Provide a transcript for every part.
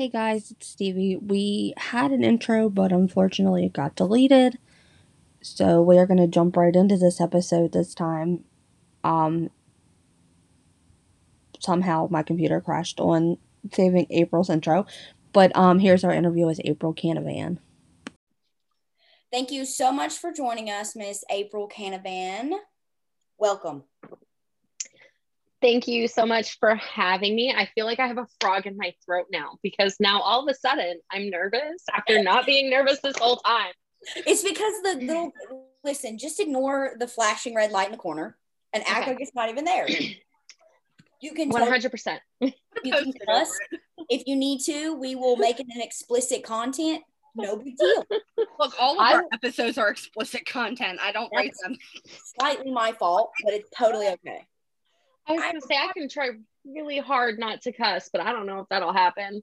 Hey guys, it's Stevie. We had an intro, but unfortunately it got deleted. So we are going to jump right into this episode this time. Um, somehow my computer crashed on saving April's intro. But um, here's our interview with April Canavan. Thank you so much for joining us, Miss April Canavan. Welcome. Thank you so much for having me. I feel like I have a frog in my throat now because now all of a sudden I'm nervous after not being nervous this whole time. It's because the little listen, just ignore the flashing red light in the corner and act Okay. like it's not even there. You can hundred percent. you can cuss. If you need to, we will make it an explicit content. No big deal. Look, all of I- our episodes are explicit content. I don't rate them. Slightly my fault, but it's totally okay. I was gonna say I can try really hard not to cuss, but I don't know if that'll happen.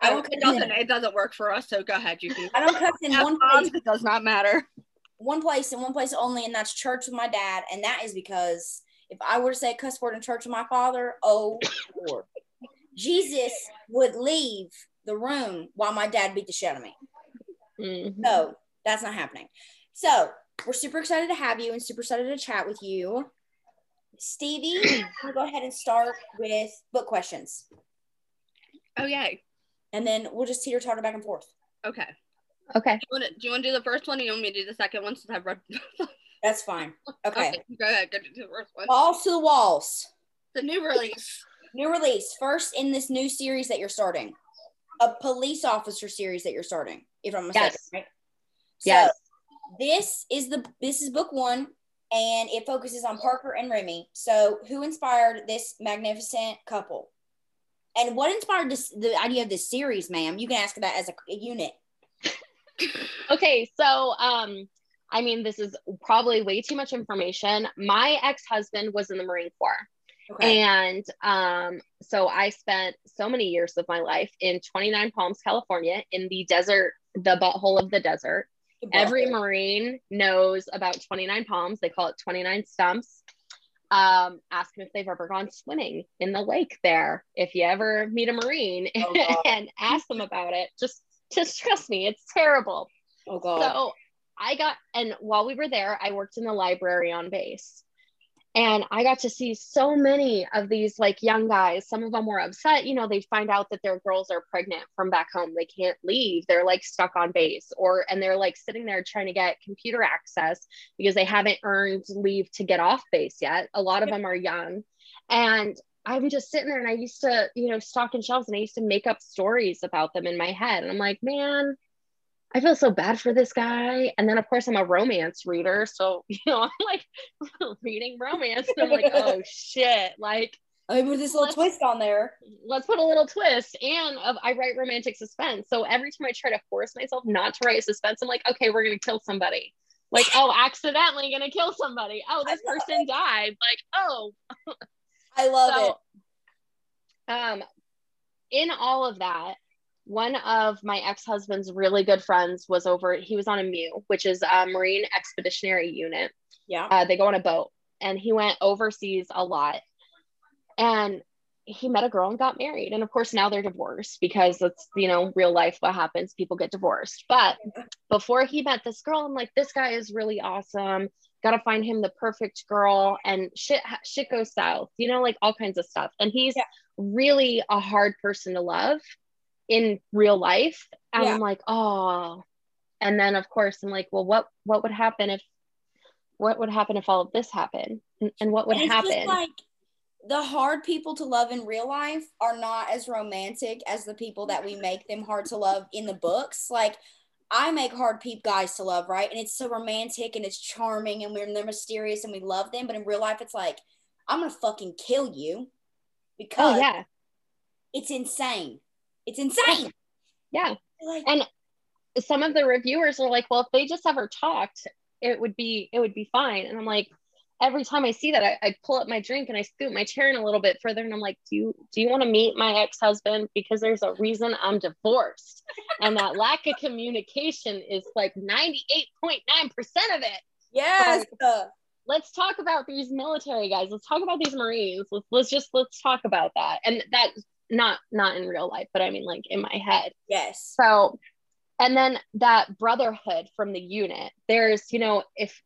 I don't It cuss doesn't. It doesn't work for us. So go ahead. You can. I don't cuss in one place, It does not matter. one place and one place only, and that's church with my dad. And that is because if I were to say a cuss word in church with my father, oh Lord, Jesus would leave the room while my dad beat the shit out of me. Mhm. No, that's not happening. So we're super excited to have you and super excited to chat with you. Stevie, we'll go ahead and start with book questions. Oh yay. And then we'll just teeter totter back and forth. Okay. Okay. Do you want to do you want to do the first one, or you want me to do the second one? Since I've read. That's fine. Okay. Go ahead. Go do the first one. Balls to the walls. The new release. New release. First in this new series that you're starting. A police officer series that you're starting, if I'm mistaken, Yes. right? Yes. So this is the this is book one and it focuses on Parker and Remy. So who inspired this magnificent couple? And what inspired this the idea of this series, ma'am? You can ask that as a, a unit. Okay, so um, I mean, this is probably way too much information. My ex-husband was in the Marine Corps. Okay. And um, so I spent so many years of my life in 29 Palms, California, in the desert, the butthole of the desert. Every Marine knows about 29 Palms. They call it 29 stumps. Um, ask them if they've ever gone swimming in the lake there. If you ever meet a Marine Oh, and ask them about it, just just trust me, it's terrible. oh god. So I got, and while we were there, I worked in the library on base. And I got to see so many of these like young guys. Some of them were upset. You know, they find out that their girls are pregnant from back home. They can't leave. They're like stuck on base or, and they're like sitting there trying to get computer access because they haven't earned leave to get off base yet. A lot of them are young. And I'm just sitting there and I used to, you know, stock in shelves and I used to make up stories about them in my head. And I'm like, man, I feel so bad for this guy. And then, of course, I'm a romance reader. So, you know, I'm like reading romance. And I'm like, oh shit. Like, me put this little twist on there. let's put a little twist. And I write romantic suspense. So every time I try to force myself not to write suspense, I'm like, okay, we're going to kill somebody. Like, oh, accidentally going to kill somebody. Oh, this I person died. Like, oh, I love so, it. um, in all of that, one of my ex-husband's really good friends was over. He was on a MEU, which is a Marine Expeditionary Unit. Yeah. Uh, they go on a boat, and he went overseas a lot. And he met a girl and got married. And of course, now they're divorced because that's you know real life. What happens? People get divorced. But before he met this girl, I'm like, this guy is really awesome. Got to find him the perfect girl, and shit shit goes south. You know, like all kinds of stuff. And he's Yeah. really a hard person to love in real life. And Yeah. I'm like, oh. And then of course I'm like, well, what what would happen if what would happen if all of this happened? And, and what would And happen? just like the hard people to love in real life are not as romantic as the people that we make them hard to love in the books. Like I make hard peep guys to love, right? And it's so romantic and it's charming and we're they're mysterious and we love them. But in real life, it's like I'm gonna fucking kill you oh, because oh yeah. it's insane. It's insane. Yeah. Like, And some of the reviewers are like, well, if they just ever talked, it would be it would be fine. And I'm like, every time I see that, I, I pull up my drink and I scoot my chair in a little bit further, and I'm like, do you do you want to meet my ex husband? Because there's a reason I'm divorced, and that lack of communication is like 98.9 percent of it. yes. uh, Let's talk about these military guys. Let's talk about these Marines. Let's let's just let's talk about that. And that not not in real life, but I mean like in my head. Yes. So, and then that brotherhood from the unit. There's, you know, if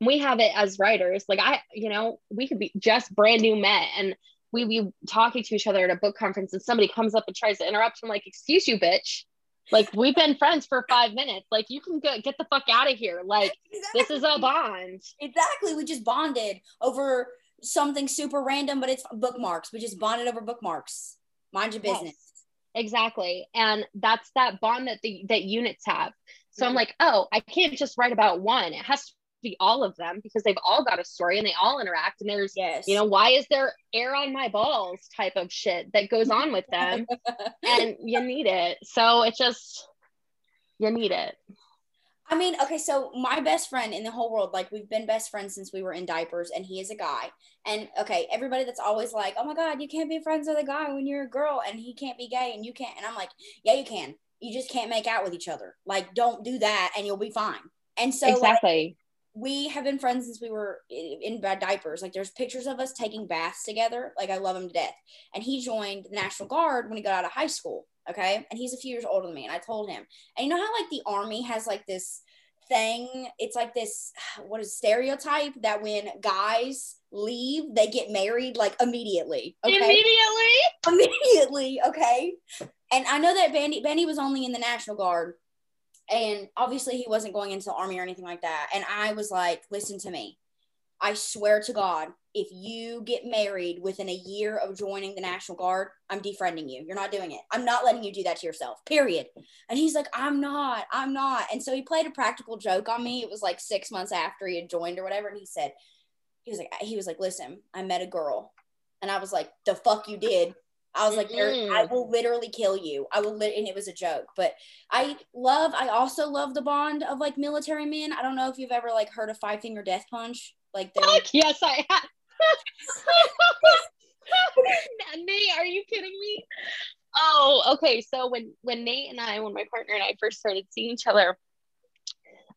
we have it as writers, like I, you know, we could be just brand new met and we be talking to each other at a book conference and somebody comes up and tries to interrupt. I'm like, excuse you, bitch. Like we've been friends for five minutes. Like you can go, get the fuck out of here. Like this is a bond. Exactly. We just bonded over something super random, but it's bookmarks. We just bonded over bookmarks. Mind your business. Yes, exactly. And that's that bond that the that units have. So I'm Mhm. like, oh, I can't just write about one. It has to be all of them because they've all got a story and they all interact. And there's, Yes. you know, why is there air on my balls type of shit that goes on with them? and you need it. So it just you need it. I mean, okay, so my best friend in the whole world, like we've been best friends since we were in diapers, and he is a guy. And okay, everybody that's always like, oh my God, you can't be friends with a guy when you're a girl, and he can't be gay, and you can't. And I'm like, yeah, you can. You just can't make out with each other. Like, don't do that, and you'll be fine. And so, like, exactly. we have been friends since we were in, in bad diapers. Like, there's pictures of us taking baths together. Like, I love him to death. And he joined the National Guard when he got out of high school. Okay. And he's a few years older than me. And I told him, and you know how, like, the army has like this thing? It's like this, what is stereotype that when guys leave, they get married like immediately. Okay. Immediately. immediately. Okay. And I know that Bandy Bandy was only in the National Guard, and obviously he wasn't going into the army or anything like that. And I was like, listen to me. I swear to God, if you get married within a year of joining the National Guard, I'm defriending you. You're not doing it. I'm not letting you do that to yourself, period. And he's like, I'm not, I'm not. And so he played a practical joke on me. It was like six months after he had joined or whatever. And he said, he was like, he was like, listen, I met a girl. And I was like, the fuck you did. I was like, there, I mm-hmm. will literally kill you. I will, lit- and it was a joke. But I love, I also love the bond of like military men. I don't know if you've ever like heard of Five Finger Death Punch. Like, Fuck yes, I have. Nate, are you kidding me? Oh, okay. So when when Nate and I, when my partner and I first started seeing each other,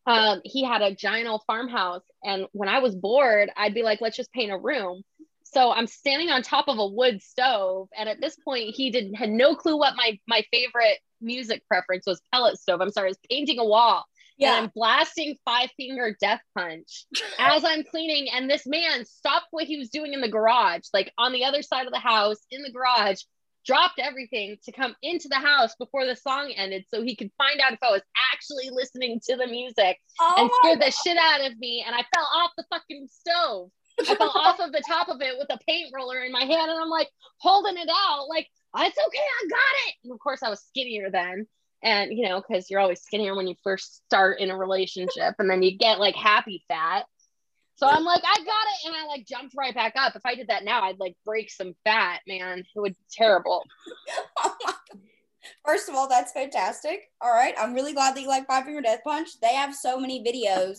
um, he had a giant old farmhouse, and when I was bored, I'd be like, "Let's just paint a room." So I'm standing on top of a wood stove, and at this point, he didn't had no clue what my my favorite music preference was. Pellet stove. I'm sorry, I was painting a wall, and yeah. I'm blasting Five Finger Death Punch as I'm cleaning, and this man stopped what he was doing in the garage, like on the other side of the house in the garage, dropped everything to come into the house before the song ended so he could find out if I was actually listening to the music Oh and scared the shit out of me. And I fell off the fucking stove. I fell off of the top of it with a paint roller in my hand, and I'm like holding it out, like, it's okay, I got it. And of course, I was skinnier then. And, you know, because you're always skinnier when you first start in a relationship, and then you get like happy fat. So I'm like, I got it. And I like jumped right back up. If I did that now, I'd like break some fat, man. It would be terrible. Oh. First of all, that's fantastic. All right. I'm really glad that you like Five Finger Death Punch. They have so many videos.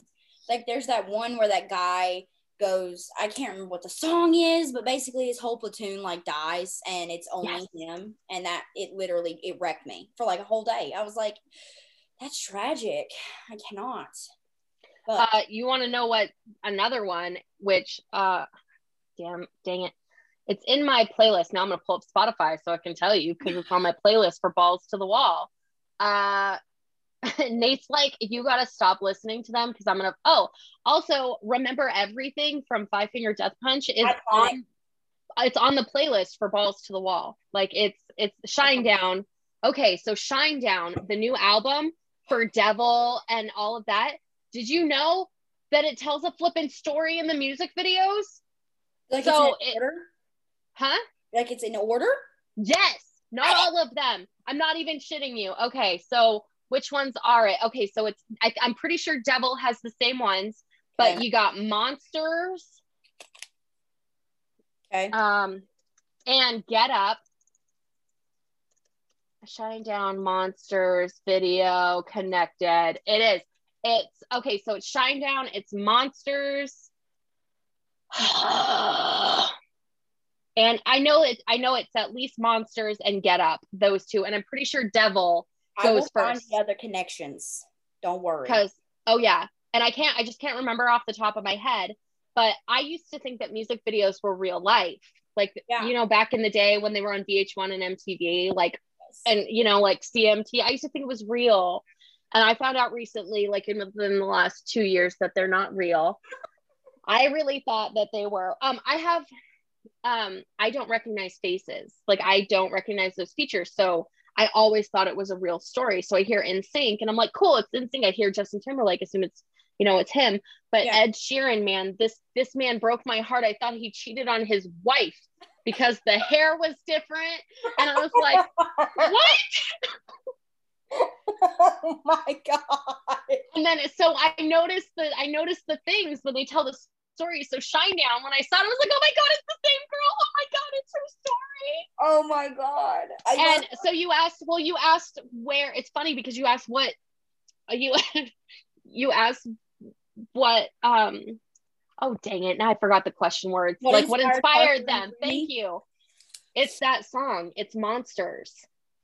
Like there's that one where that guy goes, I can't remember what the song is, but basically his whole platoon like dies and it's only him. And that it literally it wrecked me for like a whole day. I was like, that's tragic. I cannot. But Uh, you want to know what another one, which, uh, damn, dang it. It's in my playlist. Now I'm going to pull up Spotify so I can tell you because it's on my playlist for Balls to the Wall. Uh, Nate's like, you got to stop listening to them because I'm going to. Oh, also, remember everything from Five Finger Death Punch is on. It's on the playlist for Balls to the Wall. Like it's it's Shinedown. Okay, so Shinedown, the new album for Devil and all of that. Did you know that it tells a flippin' story in the music videos? like so it's in it- order. Huh? Like it's in order. Yes, not all of them. I'm not even shitting you. Okay, so which ones are it? Okay, so it's I, I'm pretty sure Devil has the same ones, but Okay. you got Monsters, Okay. um, and Get Up, Shinedown, Monsters, Video, Connected. It is. It's okay. So it's Shinedown. It's Monsters. and I know it. I know it's at least Monsters and Get Up. Those two, and I'm pretty sure Devil goes first. the other connections. Don't worry. because oh yeah and i can't i just can't remember off the top of my head but i used to think that music videos were real life like Yeah. you know back in the day when they were on VH1 and MTV like and you know like CMT I used to think it was real and I found out recently like in within the last 2 years that they're not real I really thought that they were um I have um I don't recognize faces like I don't recognize those features so I always thought it was a real story. So I hear NSYNC and I'm like cool it's NSYNC. I hear Justin Timberlake assume it's you know it's him. But Yeah. Ed Sheeran man this this man broke my heart. I thought he cheated on his wife because the hair was different. And I was like what? Oh my god. and then so I noticed the I noticed the things when they tell the story so Shinedown, when I saw it I was like oh my god it's the same girl. Oh my god it's her story. Oh my god. I and so you asked well you asked where it's funny because you asked what you you asked what um oh dang it. Now i forgot the question words. What like what inspired them? thank you. It's that song it's monsters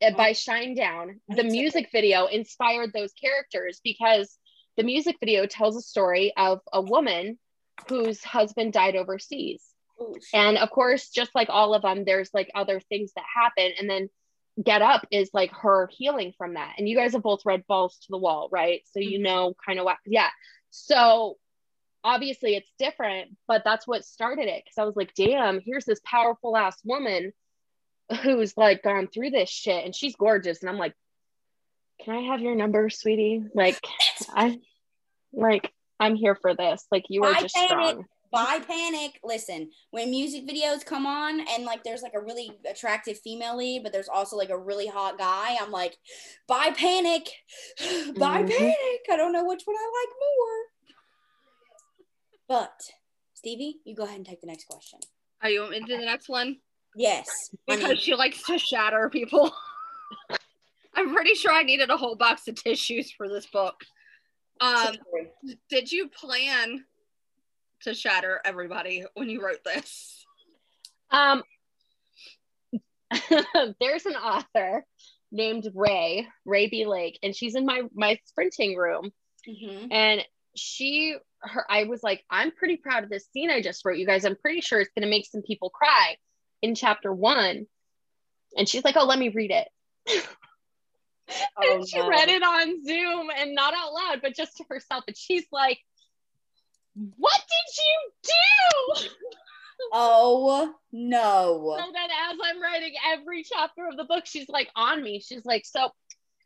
uh, by Shinedown. the music video inspired those characters because the music video tells a story of a woman whose husband died overseas Ooh, and of course, just like all of them, there's like other things that happen. And then Get Up is like her healing from that. And you guys have both read Balls to the Wall, right? So you Mhm. know kind of what, yeah. So obviously it's different, but that's what started it. Cause I was like, damn, here's this powerful ass woman who's like gone through this shit and she's gorgeous. And I'm like, can I have your number, sweetie? Like, I, like, I'm here for this. Like, you are Why just panic? strong. Bi panic. Listen, when music videos come on and like there's like a really attractive female lead, but there's also like a really hot guy, I'm like, bi panic. bi Mhm. panic. I don't know which one I like more. But Stevie, you go ahead and take the next question. Are you want me to do the next one? Yes. honey. Because she likes to shatter people. I'm pretty sure I needed a whole box of tissues for this book. Um, did you plan to shatter everybody when you wrote this? Um, there's an author named Ray, Ray B. Lake, and she's in my my sprinting room. Mhm. And she, her, I was like, I'm pretty proud of this scene I just wrote, you guys. I'm pretty sure it's gonna make some people cry in chapter one. And she's like, Oh, let me read it. Oh, and she no. read it on Zoom and not out loud, but just to herself. And she's like, What did you do? Oh no. so then as I'm writing every chapter of the book, she's like on me. She's like, so,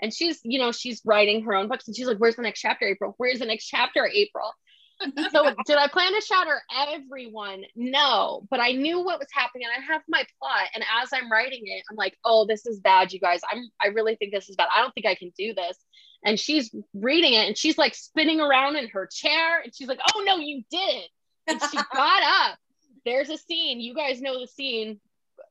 and she's, you know, she's writing her own books and she's like, where's the next chapter, April? Where's the next chapter, April? So did I plan to shatter everyone? No, but I knew what was happening and I have my plot. And as I'm writing it, I'm like, oh, this is bad, you guys. I'm I really think this is bad. I don't think I can do this. And she's reading it and she's like spinning around in her chair and she's like, oh no, you didn't. And she got up. There's a scene. You guys know the scene,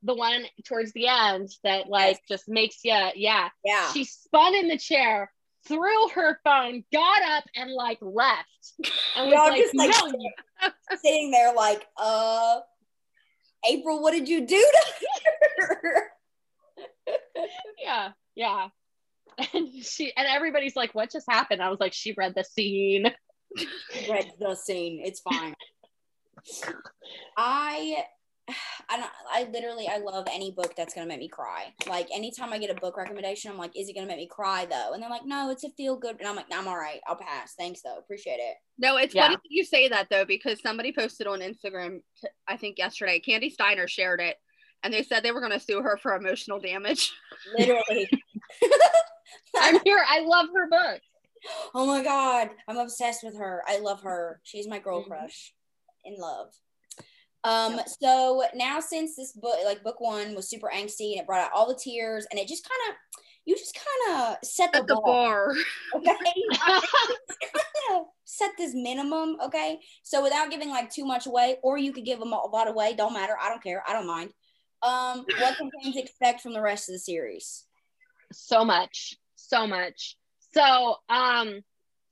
the one towards the end that like just makes you, yeah. Yeah. She spun in the chair, threw her phone, got up, and like left. And was like, just, like, no, Sitting there like, uh, April, what did you do to her? yeah, yeah. And she and everybody's like, what just happened? I was like, she read the scene. read the scene. It's fine. I I don't I literally I love any book that's gonna make me cry. Like anytime I get a book recommendation, I'm like, is it gonna make me cry though? And they're like, no, it's a feel good. And I'm like, I'm all right, I'll pass. Thanks though. Appreciate it. No, it's Yeah. funny you say that though, because somebody posted on Instagram, t- I think yesterday, Kandi Steiner shared it, and they said they were going to sue her for emotional damage. Literally. I'm here. I love her book. oh my god. I'm obsessed with her. I love her. She's my girl Mhm. crush. In love. Um, so now since this book, like book one was super angsty and it brought out all the tears and it just kind of you just kind of set the, the bar. bar. okay set this minimum okay so without giving like too much away or you could give them a lot away don't matter i don't care i don't mind um what can fans expect from the rest of the series so much, so much. So, um,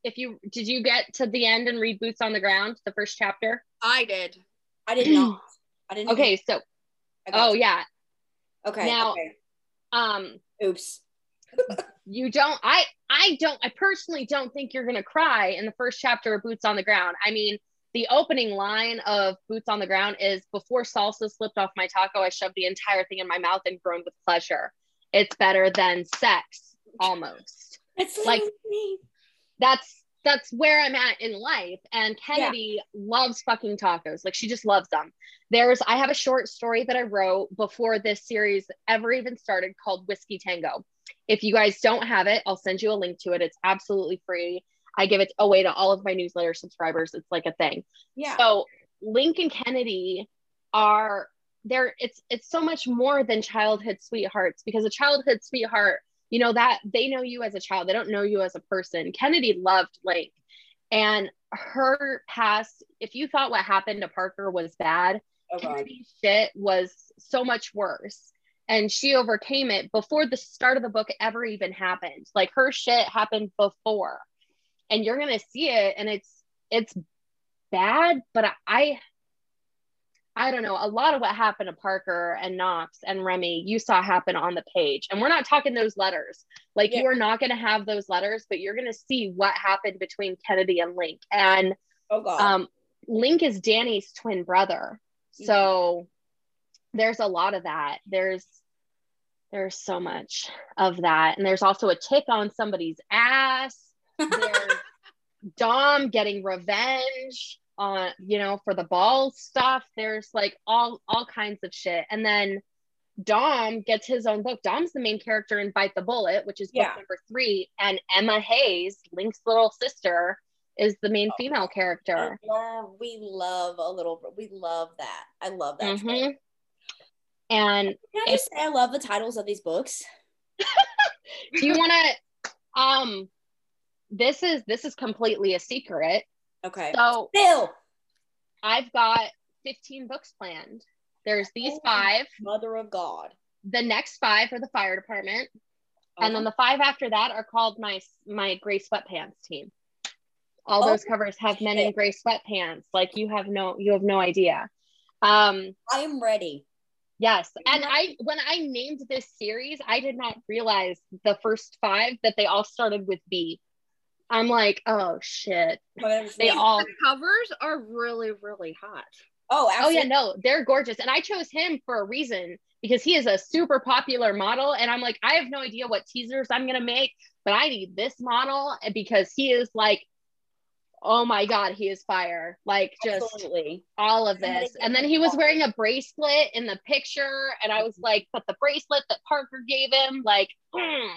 if you did you get to the end and read Boots on the Ground, the first chapter? I did. I did not i didn't Okay, so oh you. yeah. okay now- okay. Um, oops you don't i i don't i personally don't think you're gonna cry in the first chapter of boots on the ground i mean the opening line of Boots on the Ground is before salsa slipped off my taco, I shoved the entire thing in my mouth and groaned with pleasure. It's better than sex, almost. It's Like- like me. That's that's where I'm at in life. And Kennedy loves fucking tacos. Like she just loves them. There's I have a short story that I wrote before this series ever even started called Whiskey Tango. If you guys don't have it, I'll send you a link to it. It's absolutely free. I give it away to all of my newsletter subscribers. It's like a thing. Yeah. So Link and Kennedy are there. It's it's so much more than childhood sweethearts because a childhood sweetheart, you know, that they know you as a child. They don't know you as a person. Kennedy loved Link, and her past. If you thought what happened to Parker was bad, Oh. Kennedy's shit was so much worse. And she overcame it before the start of the book ever even happened. Like her shit happened before. And you're gonna see it and it's it's bad, but I I don't know. A lot of what happened to Parker and Knox and Remy, you saw happen on the page. And we're not talking those letters. Like Yeah. you are not gonna have those letters, but you're gonna see what happened between Kennedy and Link. And Oh god. um, Link is Danny's twin brother. So there's a lot of that. There's there's so much of that. And there's also a tick on somebody's ass. There's Dom getting revenge on, you know, for the ball stuff. There's like all all kinds of shit. And then Dom gets his own book. Dom's the main character in Bite the Bullet, which is book Yeah. number three. And Emma Hayes, Link's little sister, is the main female character. Oh, we love a little. We love that. I love that. Mhm. And Can I just say I love the titles of these books? do you want to um this is this is completely a secret Okay. so Bill, i've got 15 books planned there's these Oh. five Mother of God. the next five are the fire department and Uh-huh. then the five after that are called my my gray sweatpants team all Oh, those covers have men in gray sweatpants like you have no you have no idea um I am ready. Yes. And I when I named this series, I did not realize the first five that they all started with B. I'm like, oh shit. They all The covers are really, really hot. Oh, Oh yeah, no, they're gorgeous. And I chose him for a reason because he is a super popular model. And I'm like, I have no idea what teasers I'm gonna make, but I need this model because he is like, oh my god, he is fire. Like just Absolutely. all of this. And then he was wearing a bracelet in the picture, and I was like, but the bracelet that Parker gave him, like, mm,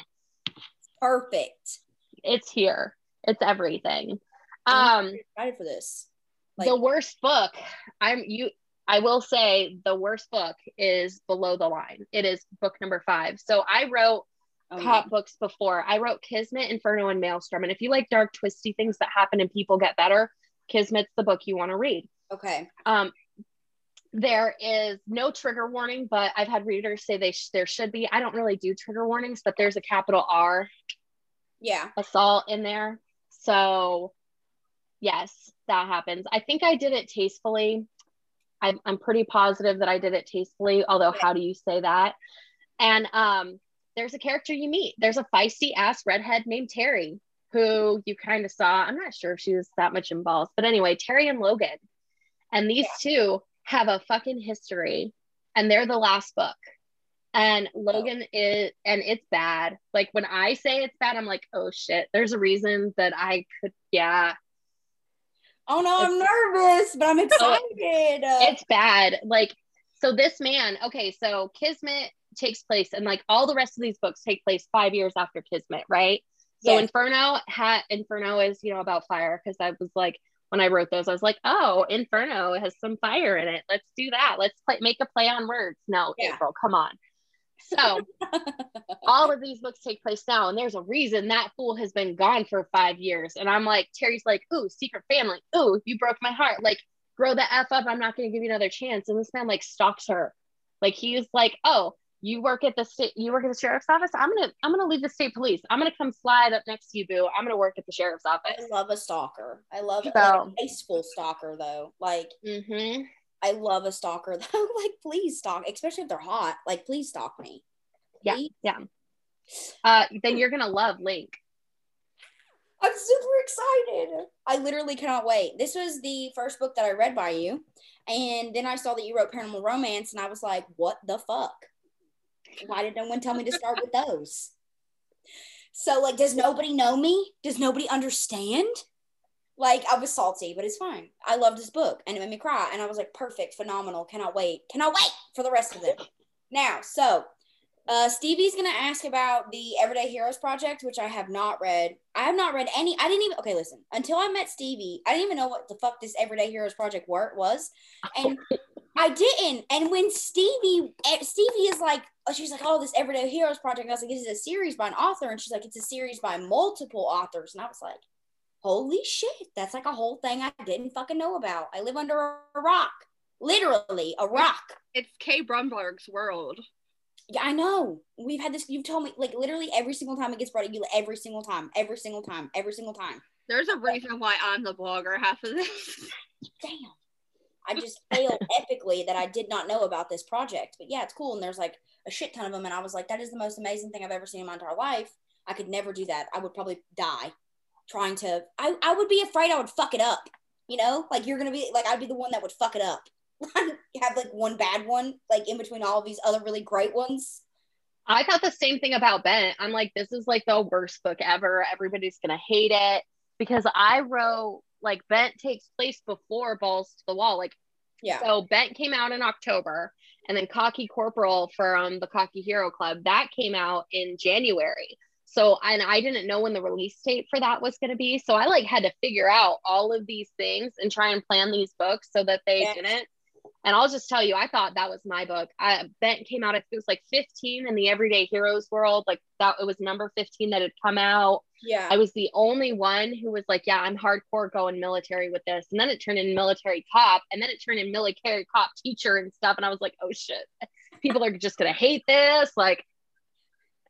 Perfect. it's here. It's everything. I'm Um, excited for this. Like, the worst book, I'm you. I will say the worst book is Below the Line. It is book number five. So I wrote oh, cop books before. I wrote Kismet, Inferno, and Maelstrom. And if you like dark, twisty things that happen and people get better, Kismet's the book you want to read. okay. Um, there is no trigger warning, but I've had readers say they sh- there should be. I don't really do trigger warnings, but there's a capital R Yeah. assault in there. So, yes, that happens. I think I did it tastefully. I'm, I'm pretty positive that I did it tastefully. Although, how do you say that? And um, there's a character you meet. There's a feisty ass redhead named Terry who you kind of saw. I'm not sure if she was that much involved, but anyway, Terry and Logan. And these two have a fucking history, and they're the last book. And oh. Logan is, and it's bad. Like when I say it's bad, I'm like, oh shit, there's a reason that I could, yeah, Oh no, I'm nervous, but I'm excited. It's bad. Like, so this man, okay, so Kismet takes place, and like all the rest of these books take place five years after Kismet, right? So Yes. Inferno had Inferno is you know about fire because I was like when I wrote those I was like oh Inferno has some fire in it let's do that let's play make a play on words no Yeah. April come on so all of these books take place now and there's a reason that fool has been gone for five years. And I'm like Terry's like ooh secret family. Ooh you broke my heart. Like grow the f up. I'm not going to give you another chance. And this man like stalks her. Like he's like oh you work at the state you work at the sheriff's office? I'm gonna i'm gonna leave the state police. I'm gonna come slide up next to you boo. I'm gonna work at the sheriff's office. I love a stalker. I love So- like, a tasteful stalker though. Like mm-hmm. I love a stalker though. like please stalk, especially if they're hot. Like please stalk me. Yeah. Yeah uh then you're gonna love link I'm super excited. I literally cannot wait. This was the first book that I read by you. And then I saw that you wrote Paranormal Romance, and I was like, what the fuck? Why did no one tell me to start with those? So, like, does nobody know me? Does nobody understand? Like, I was salty, but it's fine. I loved this book and it made me cry. And I was like, perfect, phenomenal. Cannot wait. Cannot wait for the rest of them. Now, so uh, Stevie's gonna ask about the Everyday Heroes project, which I have not read. I have not read any. I didn't even. Okay, listen. Until I met Stevie, I didn't even know what the fuck this Everyday Heroes project were, was, and I didn't. And when Stevie, eh, Stevie is like, oh, she's like, oh, this Everyday Heroes project. I was like, this is a series by an author, and she's like, it's a series by multiple authors, and I was like, holy shit, that's like a whole thing I didn't fucking know about. I live under a rock, literally a rock. It's K. Bromberg's world. Yeah, I know. We've had this. You've told me like literally every single time it gets brought up. You every single time, every single time, every single time. There's a reason why I'm the blogger half of this. Damn. I just failed epically that I did not know about this project. But yeah, it's cool. And there's like a shit ton of them. And I was like, that is the most amazing thing I've ever seen in my entire life. I could never do that. I would probably die trying to. I, I would be afraid I would fuck it up. You know, like you're gonna be like I'd be the one that would fuck it up. have like one bad one, like in between all of these other really great ones. I thought the same thing about Bent. I'm like, this is like the worst book ever. Everybody's gonna hate it because I wrote like Bent takes place before Balls to the Wall. Like, Yeah. so Bent came out in October, and then Cocky Corporal from the Cocky Hero Club that came out in January. So, and I didn't know when the release date for that was going to be. So I like had to figure out all of these things and try and plan these books so that they Yes. didn't. And I'll just tell you, I thought that was my book. I Bent came out, I think it was like 15 in the Everyday Heroes world. Like that, it was number 15 that had come out. Yeah. I was the only one who was like, yeah, I'm hardcore going military with this. And then it turned in military cop, and then it turned in military cop teacher and stuff. And I was like, oh shit, people are just gonna hate this. Like,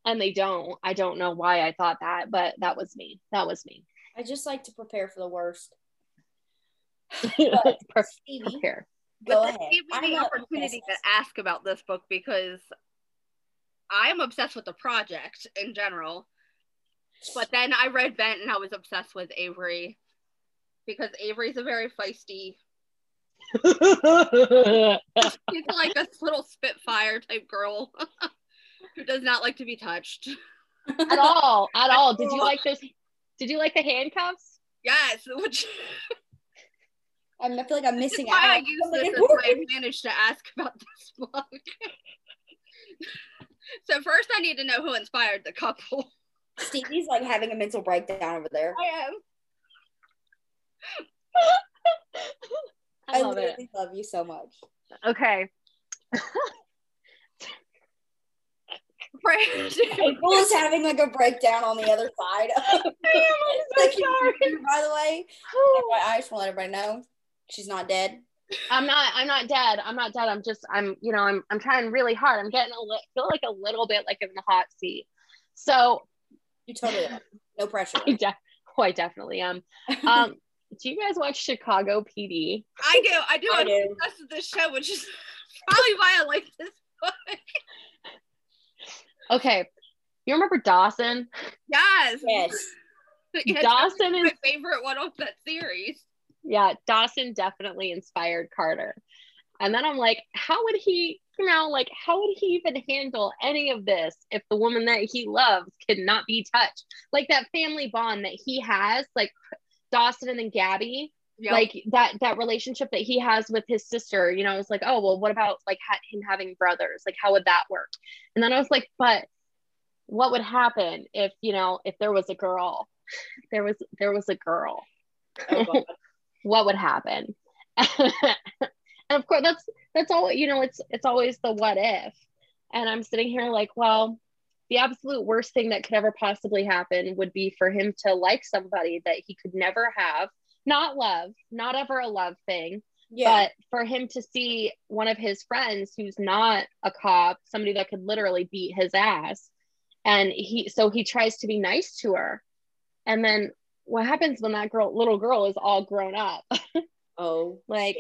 and they don't. I don't know why I thought that, but that was me. That was me. I just like to prepare for the worst. Pre- Stevie, Prepare. go but ahead. this gave me I'm the opportunity to ask about this book because I am obsessed with the project in general. But then I read Bent and I was obsessed with Avery because Avery's a very feisty. She's like a little spitfire type girl who does not like to be touched. at all, at all. Did you like those? Did you like the handcuffs? Yes, which I'm, feel like I'm is missing why out. I on use something this as important. my advantage to ask about this book. so first, I need to know who inspired the couple. Stevie's like having a mental breakdown over there. I am. I I, love it. literally love you so much. Okay. Right. April is having like a breakdown on the other side. I am. I'm so like, sorry. by the way, I just want to let everybody know she's not dead. I'm not. I'm not dead. I'm not dead. I'm just. I'm. You know. I'm. I'm trying really hard. I'm getting a li- feel like a little bit like in the hot seat. So You totally are. No pressure. I, de- oh, I definitely am. Um, do you guys watch Chicago PD? I do. I do. I I'm do. obsessed with this show, which is probably why I like this book. Okay. You remember Dawson? Yes. yes. Yes, Dawson that's my is favorite one of that series. yeah, Dawson definitely inspired Carter. And then I'm like, how would he, you know, like, how would he even handle any of this if the woman that he loves could not be touched? Like that family bond that he has, like Dawson and then Gabby, Yep. like that that relationship that he has with his sister. You know, it's like, oh well, what about like ha- him having brothers? Like, how would that work? And then I was like, but what would happen if you know if there was a girl, there was there was a girl Oh, what would happen and of course that's that's all you know it's it's always the what if and i'm sitting here like well the absolute worst thing that could ever possibly happen would be for him to like somebody that he could never have not love not ever a love thing Yeah. but for him to see one of his friends who's not a cop somebody that could literally beat his ass and he so he tries to be nice to her. And then what happens when that girl little girl is all grown up? Oh, like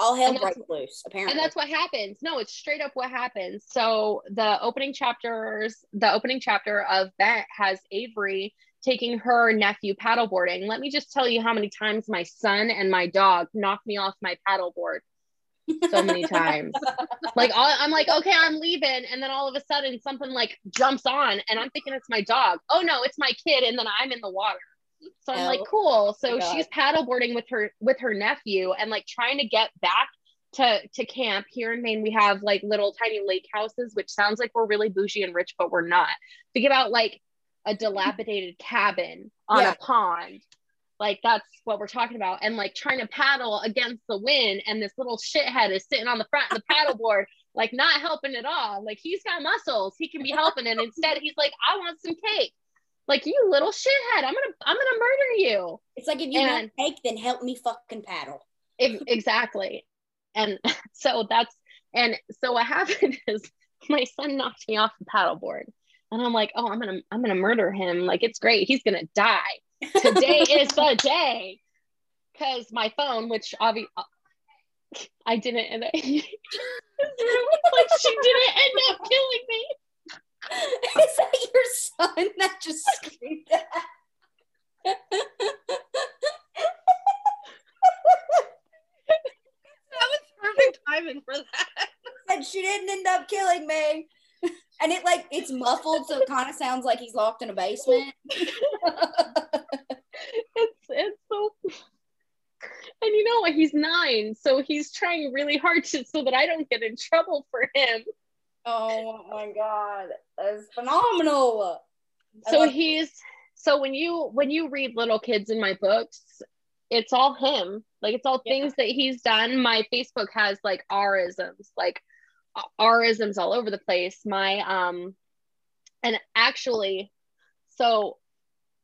All hell breaks loose, apparently. and that's what happens. No it's straight up what happens. So the opening chapters the opening chapter of bent has avery taking her nephew paddleboarding. Let me just tell you how many times my son and my dog knocked me off my paddleboard so many times. Like all, i'm like okay i'm leaving and then all of a sudden something like jumps on and i'm thinking it's my dog. Oh no it's my kid and then i'm in the water so i'm like Oh cool. So oh God. she's paddleboarding with her with her nephew and like trying to get back to to camp. Here in maine we have like little tiny lake houses which sounds like we're really bougie and rich but we're not. Think about like a dilapidated cabin on Yeah. a pond. Like that's what we're talking about. And like trying to paddle against the wind and this little shithead is sitting on the front of the paddleboard like not helping at all. Like he's got muscles. He can be helping. And instead he's like i want some cake like you little shithead i'm gonna i'm gonna murder you. It's like if you want And- cake, then help me fucking paddle. Ex- exactly. And so that's and so what happened is my son knocked me off the paddleboard. And i'm like oh i'm gonna i'm gonna murder him. Like it's great. He's gonna die. Today is the day. Because my phone which obviously i didn't end up like she didn't end up killing me Is that your son that just screamed that? That was perfect timing for that. and she didn't end up killing me. And it like it's muffled, so it kind of sounds like he's locked in a basement. it's it's so and you know what he's nine so he's trying really hard to so that i don't get in trouble for him oh my god, that's phenomenal. I so love- he's so when you when you read little kids in my books it's all him. Like it's all Yeah. things that he's done. My facebook has like r-isms like r-isms all over the place. My um and actually so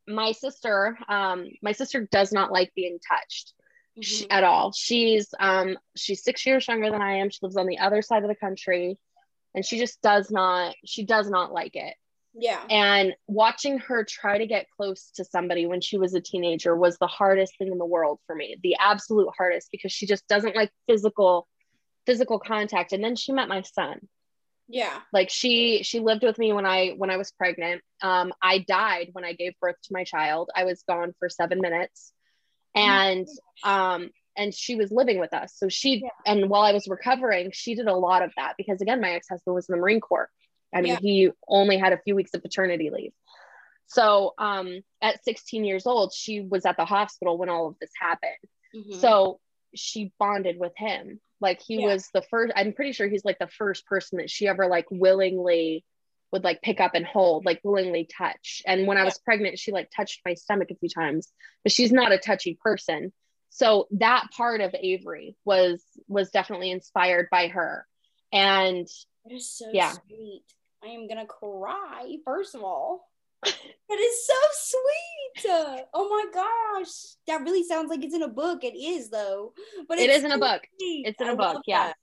my sister um my sister does not like being touched she, Mhm. at all. She's um she's six years younger than i am. She lives on the other side of the country and she just does not she does not like it. Yeah. and watching her try to get close to somebody when she was a teenager was the hardest thing in the world for me the absolute hardest because she just doesn't like physical physical contact. And then she met my son. Yeah. like she she lived with me when i when i was pregnant. Um i died when i gave birth to my child. I was gone for seven minutes. And um and she was living with us so she Yeah. and while i was recovering she did a lot of that because again my ex-husband was in the marine corps i mean Yeah. he only had a few weeks of paternity leave so um at 16 years old she was at the hospital when all of this happened Mhm. so she bonded with him like he Yeah. was the first i'm pretty sure he's like the first person that she ever like willingly would like pick up and hold like willingly touch and when i was pregnant she like touched my stomach a few times but she's not a touchy person so that part of avery was was definitely inspired by her and That is so Yeah. sweet. I am gonna cry. First of all, that is so sweet. Oh my gosh, that really sounds like it's in a book. It is though, but it's in a book sweet. it's in I a book yeah that.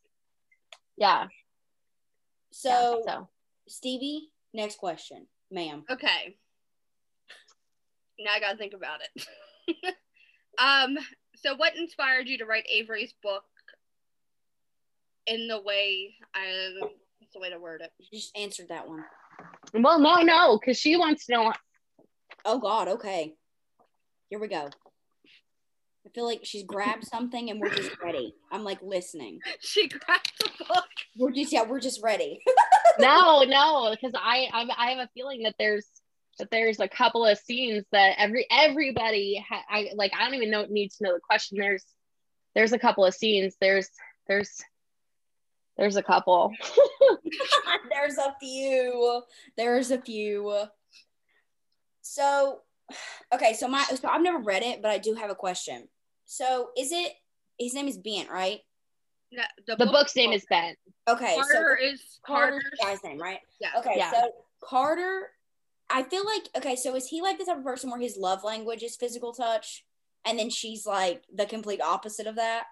yeah So, yeah, so Stevie, next question, ma'am. Okay. Now I gotta think about it. um, so what inspired you to write Avery's book in the way I what's the way to word it? You just answered that one. well no no because she wants to know Oh God. Okay. Here we go. I feel like she's grabbed something and we're just ready. I'm like listening. She grabbed the book. We're just yeah, we're just ready. no, no, because I, I I have a feeling that there's that there's a couple of scenes that every everybody ha- I like I don't even know need to know the question. There's there's a couple of scenes. There's there's there's a couple. There's a few. There's a few. So, okay, so my so I've never read it, but I do have a question. So, is it his name is Bent, right? No, The book's name is Ben. Okay, Carter so is Carter's Carter's. guy's name, right? Yeah. Okay, Yeah. so Carter, I feel like okay, so is he like the type of person where his love language is physical touch, and then she's like the complete opposite of that?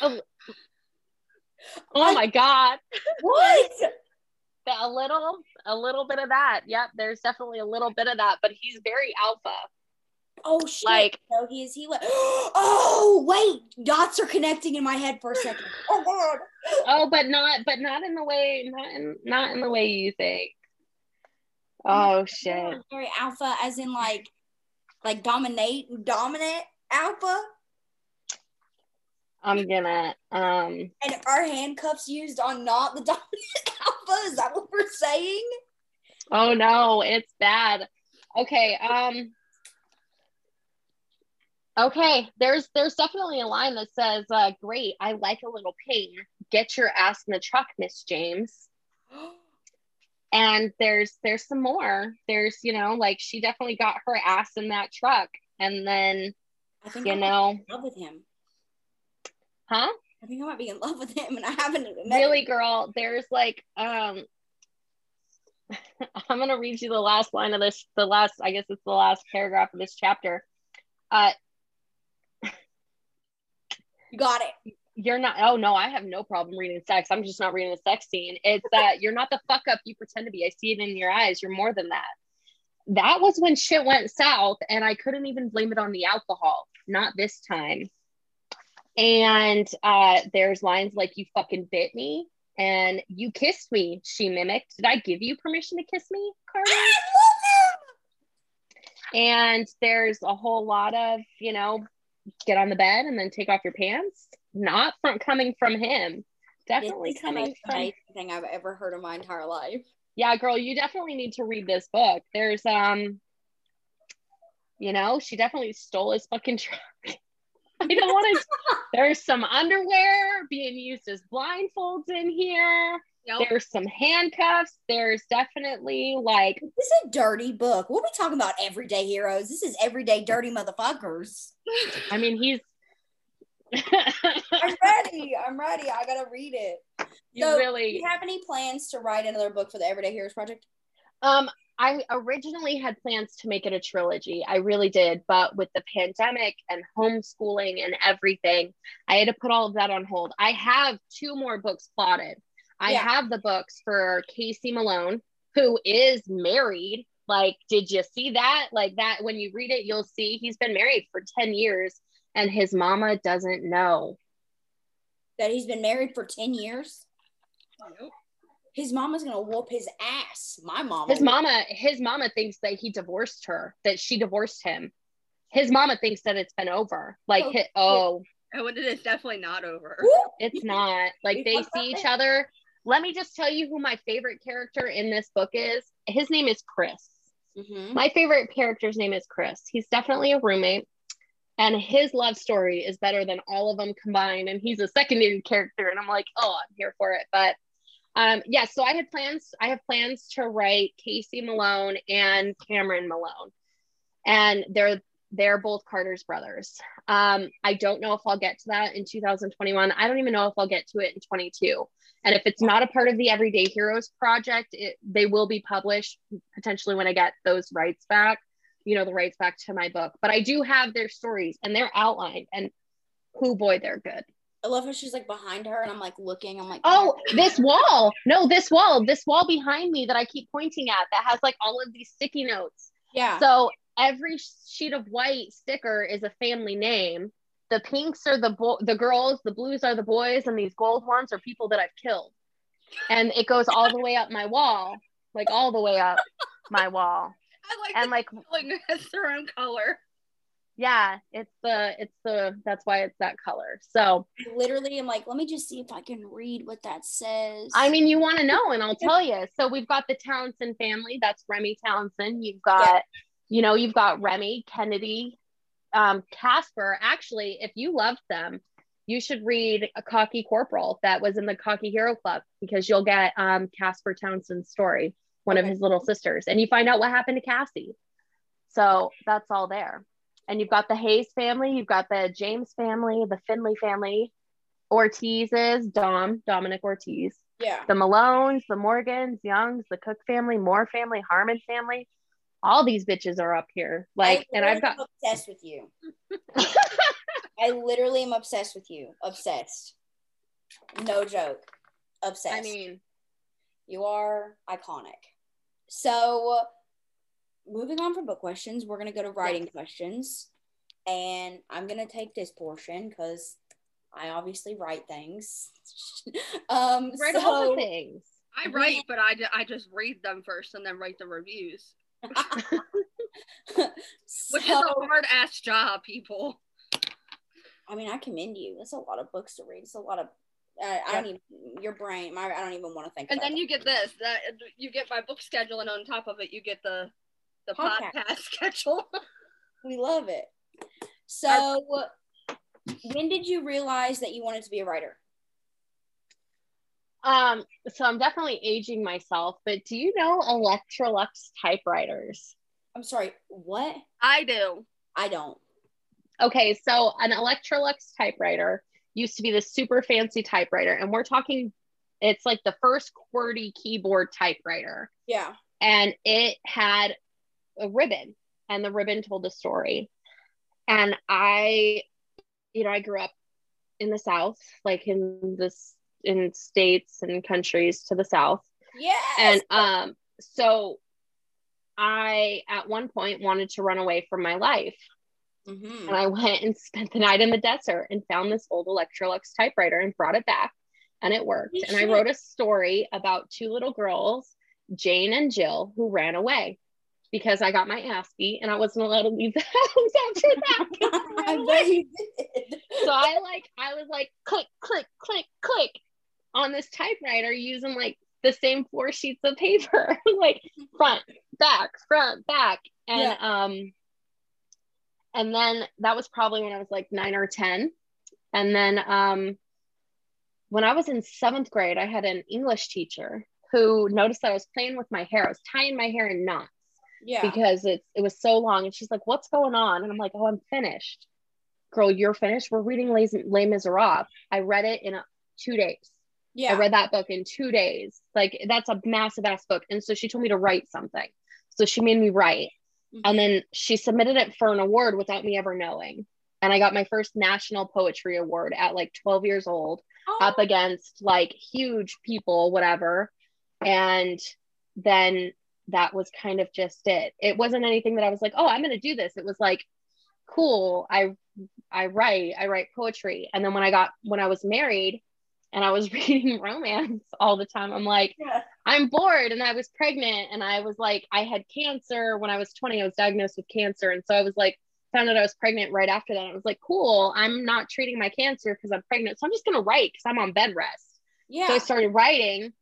Oh, oh I- my god. What? A little a little bit of that. Yep, there's definitely a little bit of that, but he's very alpha. Oh shit! Like- no, he is he. Like, oh wait, dots are connecting in my head for a second. Oh god. Oh, but not but not in the way not in not in the way you think. Oh shit. Very alpha, as in like, like dominate, dominant alpha. I'm gonna um And are handcuffs used on not the dominant alpha? Is that what we're saying? oh no, it's bad. Okay, um Okay, there's there's definitely a line that says, uh, great, I like a little pain. Get your ass in the truck, Miss James. And there's there's some more. There's, you know, like she definitely got her ass in that truck. And then, I think you I know, in love with him. huh? I think I might be in love with him, and I haven't met him. really girl there's like um i'm gonna read you the last line of this the last i guess it's the last paragraph of this chapter uh You got it. you're not oh no i have no problem reading sex. I'm just not reading the sex scene. It's that you're not the fuck up you pretend to be. I see it in your eyes. You're more than that. That was when shit went south and i couldn't even blame it on the alcohol. Not this time. And uh there's lines like you fucking bit me and you kissed me she mimicked. Did i give you permission to kiss me carter I and there's a whole lot of you know get on the bed and then take off your pants not from coming from him. Definitely This is the coming most from thing I've ever heard in my entire life. yeah girl you definitely need to read this book. There's um you know she definitely stole his fucking truck. I don't want to there's some underwear being used as blindfolds in here Yep. there's some handcuffs there's definitely like This is a dirty book. We'll be talking about everyday heroes. This is everyday dirty motherfuckers. i mean he's I'm ready. I'm ready. I gotta read it. you So, Do really you have any plans to write another book for the Everyday Heroes Project? Um, I originally had plans to make it a trilogy. I really did, but with the pandemic and homeschooling and everything, I had to put all of that on hold. I have two more books plotted. I Yeah. have the books for Casey Malone, who is married. Like, did you see that? Like that when you read it, you'll see he's been married for 10 years and his mama doesn't know. That he's been married for 10 years? His mama's gonna whoop his ass. My mama. His mama, his mama thinks that he divorced her, that she divorced him. His mama thinks that it's been over. Like, Oh, hi- oh, Oh, and it is definitely not over. It's not. Like they see each other. Let me just tell you who my favorite character in this book is. His name is Chris. Mhm. My favorite character's name is Chris. He's definitely a roommate, and his love story is better than all of them combined. And he's a secondary character, and I'm like, oh, I'm here for it. But um, yeah, so I had plans. I have plans to write Casey Malone and Cameron Malone, and they're they're both Carter's brothers. Um, I don't know if I'll get to that in 2021. I don't even know if I'll get to it in 22. And if it's not a part of the Everyday Heroes project, it, they will be published potentially when I get those rights back, you know, the rights back to my book. But I do have their stories and they're outlined, and who boy, they're good. I love how she's like behind her and I'm like looking. I'm like, Oh, this wall. No, this wall, this wall behind me that I keep pointing at that has like all of these sticky notes. yeah. So every sheet of white sticker is a family name. The pinks are the bo- the girls, the blues are the boys, and these gold ones are people that I've killed. And it goes all the way up my wall, like all the way up my wall. I like And like, the feeling it's their own color. yeah, it's the it's the that's why it's that color. So literally, I'm like, let me just see if I can read what that says. I mean, you want to know, and I'll tell you. So we've got the Townsend family. That's Remy Townsend. You've got, you know, you've got Remy Kennedy, um, Casper. Actually, if you loved them, you should read a Cocky Corporal that was in the Cocky Hero Club because you'll get um, Casper Townsend's story, one of his little sisters, and you find out what happened to Cassie. So that's all there. And you've got the Hayes family, you've got the James family, the Finley family, Ortiz's, Dom, Dominic Ortiz yeah. the Malones, the Morgans, Youngs, the Cook family, Moore family, Harmon family. All these bitches are up here. Like, and I've got obsessed with you. I literally am obsessed with you. Obsessed. No joke. Obsessed. I mean, you are iconic. So moving on from book questions, we're gonna go to writing questions, and I'm gonna take this portion because I obviously write things. um, Write all so the things. I write, but I, ju- I just read them first and then write the reviews, which is a hard ass job, people. I mean, I commend you. That's a lot of books to read. It's a lot of. Uh, I don't even your brain. My, I don't even want to think. And then you get this that you get my book schedule, and on top of it, you get the the Podcast. podcast schedule. we love it. So, when did you realize that you wanted to be a writer? Um, so I'm definitely aging myself, but do you know Electrolux typewriters? I'm sorry. What? I do. I don't. Okay, so an Electrolux typewriter used to be this super fancy typewriter, and we're talking it's like the first QWERTY keyboard typewriter. Yeah. and it had a ribbon and the ribbon told a story and i you know i grew up in the south like in this in states and countries to the south Yes. and um so i at one point wanted to run away from my life Mhm. and i went and spent the night in the desert and found this old electrolux typewriter and brought it back and it worked Holy and i wrote a story about two little girls jane and jill who ran away because i got my ass beat and i wasn't allowed to leave the house after that 'cause I ran I bet you did. so i like i was like click click click click on this typewriter using like the same four sheets of paper like front back front back. And um and then that was probably when i was like 9 or 10 and then um when i was in seventh grade i had an english teacher who noticed that i was playing with my hair. I was tying my hair in knots Yeah. because it's it was so long. And she's like what's going on? And i'm like oh i'm finished. Girl you're finished? We're reading les, les miserables. I read it in a, two days yeah. I read that book in two days. Like that's a massive ass book. And so she told me to write something. So she made me write. Mhm. And then she submitted it for an award without me ever knowing. And I got my first national poetry award at like 12 years old, Oh, up against like huge people, whatever. And then that was kind of just it. It wasn't anything that I was like, oh, I'm gonna do this. It was like, cool. I I write, I write poetry. And then when I got when I was married and I was reading romance all the time, I'm like, yeah. I'm bored and I was pregnant and I was like, I had cancer when I was 20. I was diagnosed with cancer. And so I was like, found out I was pregnant right after that. I was like, cool, I'm not treating my cancer because I'm pregnant. So I'm just going to write because I'm on bed rest. Yeah. So I started writing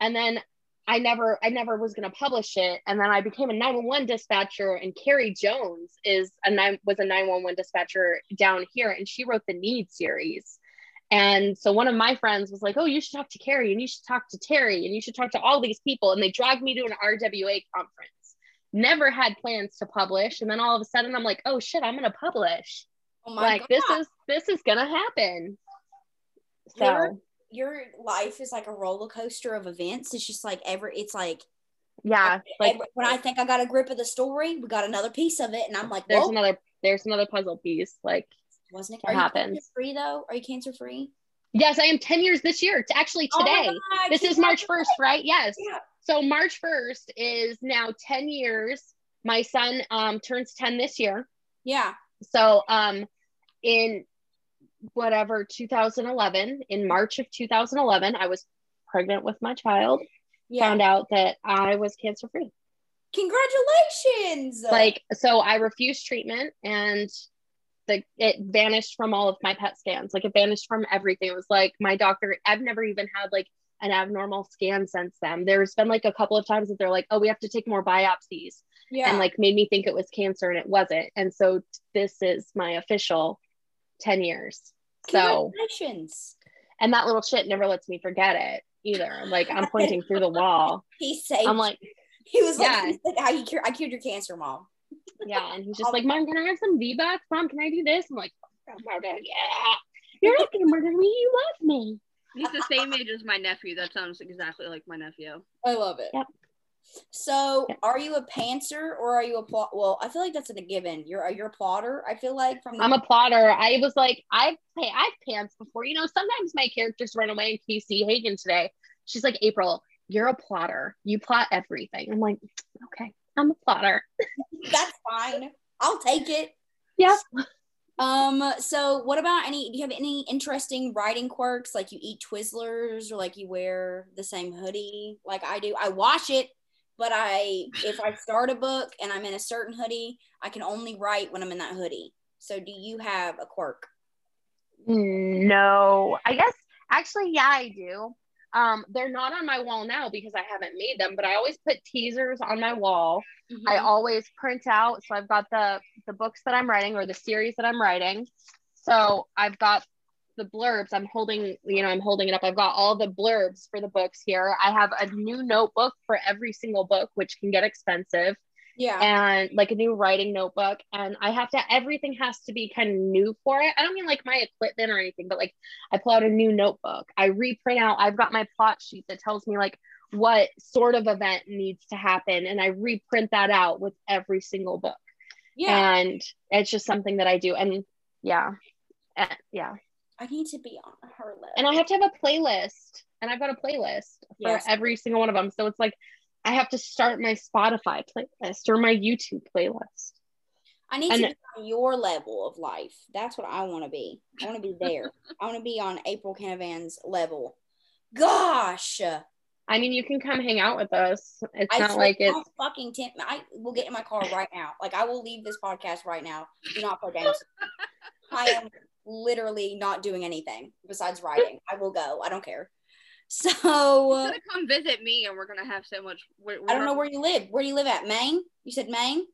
and then I never, I never was going to publish it. And then I became a 911 dispatcher and Carrie Jones is a nine, was a 911 dispatcher down here and she wrote the Need series. And so one of my friends was like, Oh, you should talk to Carrie and you should talk to Terry and you should talk to all these people. And they dragged me to an RWA conference. Never had plans to publish. And then all of a sudden I'm like, Oh shit, I'm going to publish. oh my like God. this is, this is going to happen. So Your- your life is like a roller coaster of events. It's just like every. It's like, yeah, like every- when I think I got a grip of the story, we got another piece of it, and I'm like, there's Whoa, another, there's another puzzle piece. Like, wasn't it? you happens. cancer free though? Are you cancer free? yes, I am 10 years this year. It's actually today. this is March 1st, right? Yes. Yeah. So March 1st is now 10 years. My son um, turns 10 this year. Yeah. So um, in whatever 2011, in March of 2011, I was pregnant with my child. Yeah. Found out that I was cancer free. Congratulations. Like so, I refused treatment and. The, it vanished from all of my PET scans. Like it vanished from everything. It was like my doctor. I've never even had like an abnormal scan since then. There's been like a couple of times that they're like, "Oh, we have to take more biopsies," yeah. and like made me think it was cancer and it wasn't. And so this is my official 10 years. So, and that little shit never lets me forget it either. Like I'm pointing through the wall. He saved. I'm like, he was like, yeah. he's like, how you cure, I cured your cancer, mom. Yeah. And he's just like, Mom, can I have some V-Bucks? Mom, can I do this? I'm like, "Oh, murder, yeah. You're not gonna murder me. You love me. He's the same age as my nephew. That sounds exactly like my nephew. I love it. Yep. So, Yep. are you a pantser or are you a plot? Well, I feel like that's a given. You're a you're a plotter. I feel like from the I'm a plotter. I was like, I've hey, I've pants before. You know, sometimes my characters run away. And Casey Hagen today, she's like, April, you're a plotter. You plot everything. I'm like, okay, I'm a plotter. That's fine. I'll take it. Yep. Um, so what about any do you have any interesting writing quirks? Like you eat Twizzlers or like you wear the same hoodie like I do? I wash it, but I if I start a book and I'm in a certain hoodie, I can only write when I'm in that hoodie. So do you have a quirk? No, I guess actually, yeah, I do. Um, they're not on my wall now because I haven't made them, but I always put teasers on my wall. I Mhm. always print out. So I've got the the books that I'm writing or the series that I'm writing. So I've got the blurbs. I'm holding, you know, I'm holding it up. I've got all the blurbs for the books here. I have a new notebook for every single book, which can get expensive yeah. and like a new writing notebook and i have to everything has to be kind of new for it i don't mean like my equipment or anything but like i pull out a new notebook i reprint out i've got my plot sheet that tells me like what sort of event needs to happen and i reprint that out with every single book yeah. and it's just something that i do and yeah Uh, yeah I need to be on her list. and i have to have a playlist and i've got a playlist for Yes. every single one of them so it's like i have to start my spotify playlist or my youtube playlist I need and- to be on your level of life. That's what I want to be. I want to be there. I want to be on April Canavan's level. Gosh. I mean, you can come hang out with us. It's I not like it's fucking me. I will get in my car right now. Like I will leave this podcast right now. Do not play games. I am literally not doing anything besides writing. I will go. I don't care. So You're uh, gonna come visit me, and we're gonna have so much. We're, I don't know where you live. Where do you live at? Maine? You said Maine?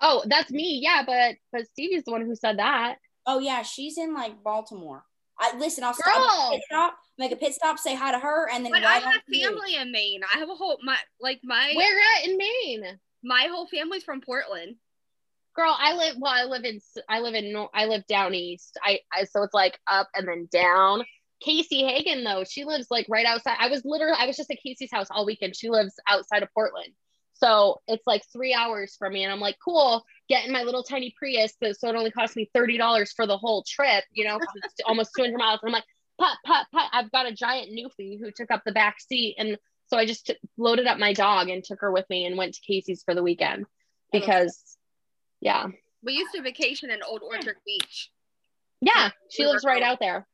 oh, that's me. Yeah, but but Stevie's the one who said that. Oh yeah, she's in like Baltimore. I listen. I'll stop. Girl! Pit stop. Make a pit stop. Say hi to her, and then But I have on to you. family in Maine. I have a whole my like my Where at in Maine? my whole family's from Portland. Girl, I live well, I live in I live in I live down east. I, I so it's like up and then down. Casey Hagen though, she lives like right outside. I was literally I was just at Casey's house all weekend. She lives outside of Portland. So it's like three hours from me. And I'm like, cool, get in my little tiny Prius. So it only cost me $30 for the whole trip, you know, it's almost 200 miles. And I'm like, put, put, put. I've got a giant Newfie who took up the back seat. And so I just t- loaded up my dog and took her with me and went to Casey's for the weekend because, yeah. We used to vacation in Old Orchard Beach. Yeah, she We lives right close. out there.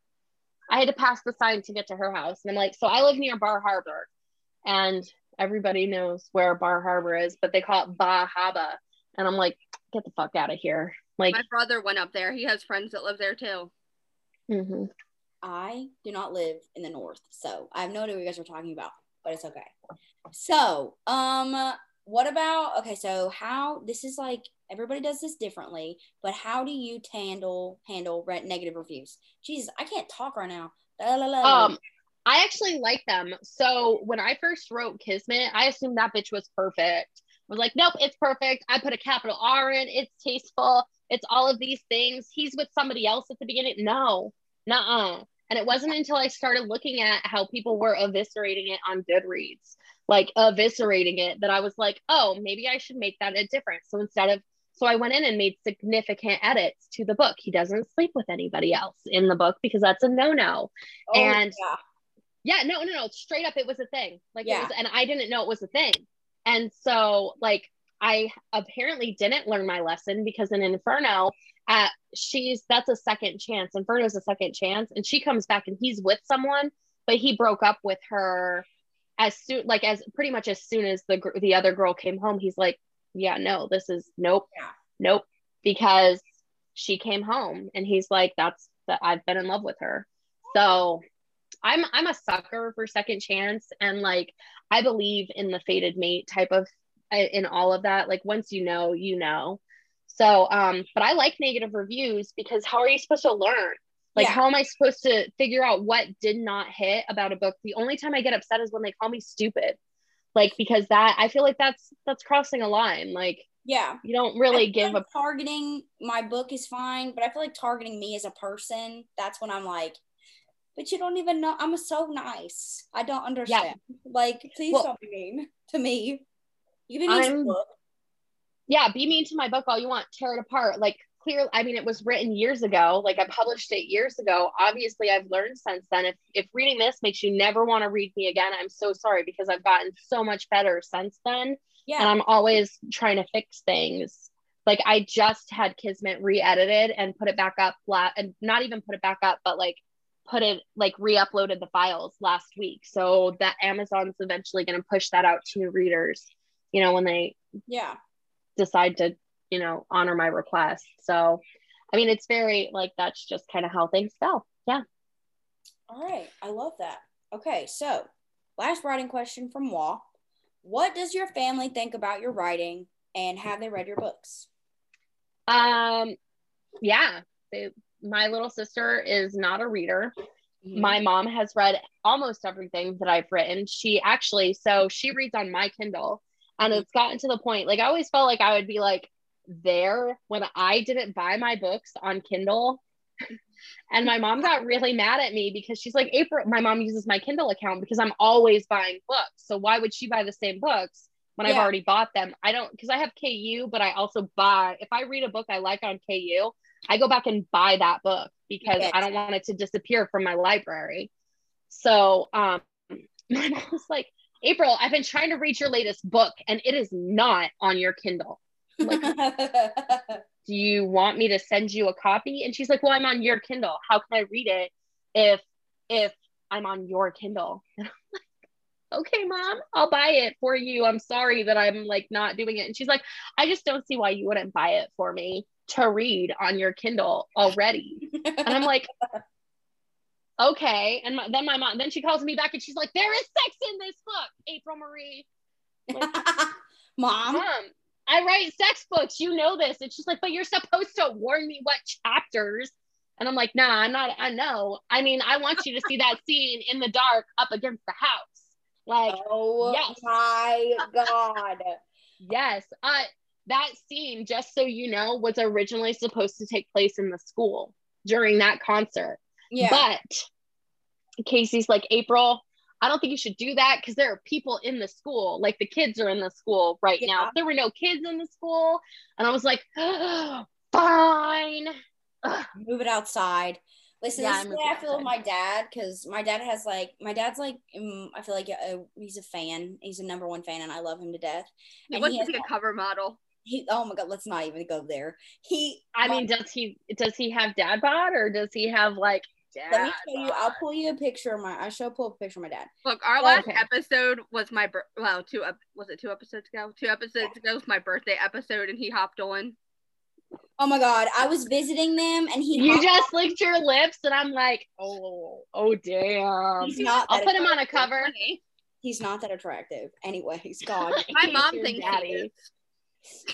I had to pass the sign to get to her house. And I'm like, so I live near Bar Harbor. And everybody knows where Bar Harbor is, but they call it Bah Haba. And I'm like, get the fuck out of here. Like, My brother went up there. He has friends that live there too. Mm-hmm. I do not live in the north, so I have no idea what you guys are talking about, but it's okay. So, um, what about okay? So, how this is like everybody does this differently, but how do you handle handle negative reviews? Jesus, I can't talk right now. Um, I actually like them. So when I first wrote Kismet, I assumed that bitch was perfect. I was like, nope, it's perfect. I put a capital R in. It's tasteful. It's all of these things. He's with somebody else at the beginning. No, nuh-uh. And it wasn't until I started looking at how people were eviscerating it on Goodreads, like eviscerating it, that I was like, oh, maybe I should make that a difference. So instead of, so I went in and made significant edits to the book. He doesn't sleep with anybody else in the book because that's a no-no. Oh, and- yeah. Yeah, no, no, no. Straight up, it was a thing. Like, Yeah. it was, and I didn't know it was a thing. And so, like, I apparently didn't learn my lesson because in Inferno, uh, she's that's a second chance. Inferno's a second chance, and she comes back and he's with someone, but he broke up with her as soon, like, as pretty much as soon as the gr- the other girl came home. He's like, yeah, no, this is nope, Yeah. nope, because she came home, and he's like, that's that I've been in love with her. So I'm I'm a sucker for second chance and like I believe in the fated mate type of in all of that like once you know you know so um but I like negative reviews because how are you supposed to learn like Yeah. how am I supposed to figure out what did not hit about a book the only time I get upset is when they call me stupid like because that I feel like that's that's crossing a line like yeah. you don't really give like a targeting my book is fine, but I feel like targeting me as a person, that's when I'm like, but you don't even know I'm so nice. I don't understand. yeah. Like, please Well- don't be mean to me. You can be mean to book. yeah, be mean to my book all you want, tear it apart. Like clear i mean it was written years ago like i published it years ago obviously i've learned since then if if reading this makes you never want to read me again i'm so sorry because i've gotten so much better since then Yeah. and i'm always trying to fix things like i just had kismet re-edited and put it back up flat and not even put it back up but like put it like re-uploaded the files last week so that amazon's eventually going to push that out to new readers you know when they yeah. decide to you know honor my request so i mean it's very like that's just kind of how things go yeah All right. I love that. Okay. So, last writing question from Wa. What does your family think about your writing and have they read your books? um yeah they, my little sister is not a reader Mm-hmm. my mom has read almost everything that i've written she actually so she reads on my kindle and Mhm. it's gotten to the point like i always felt like i would be like there when i didn't buy my books on kindle. And my mom got really mad at me because she's like april my mom uses my kindle account because i'm always buying books. So why would she buy the same books when i've already bought them? I don't because i have ku but i also buy if i read a book i like on ku i go back and buy that book because i don't want it to disappear from my library. So um my mom was like april i've been trying to read your latest book and it is not on your kindle like do you want me to send you a copy? And she's like well i'm on your kindle. How can i read it if if i'm on your kindle? And i'm like okay mom i'll buy it for you. I'm sorry that i'm like not doing it. And she's like i just don't see why you wouldn't buy it for me to read on your kindle already. And i'm like okay. And my, then my mom then she calls me back and she's like there is sex in this book april marie. Mom. mom i write sex books you know this It's just like but you're supposed to warn me what chapters and i'm like nah i'm not i know i mean i want you to see that scene in the dark up against the house like Oh yes. my God. yes uh that scene just so you know was originally supposed to take place in the school during that concert Yeah. but Casey's like, April, I don't think you should do that because there are people in the school. Like the kids are in the school right now. Yeah. If there were no kids in the school. And I was like, fine. Ugh. move it outside. Listen, Yeah, this I is the way I feel with my dad because my dad has like my dad's like um, I feel like uh, he's a fan. He's a number one fan, and I love him to death. He And wants he to be a cover model. He oh my god, let's not even go there. He I my- mean, does he does he have dad bod or does he have like dad? let me show you. I'll pull you a picture of my. I show pull a picture of my dad. Look, our last okay. episode was my bir- well, two was it two episodes ago? Two episodes ago was my birthday episode, and he hopped on. Oh my god, I was visiting them, and he. You hopped- just licked your lips and I'm like, oh, oh damn. He's not. I'll put him on a cover. He's not that attractive. Anyways, God. My mom your thinks daddy. he is.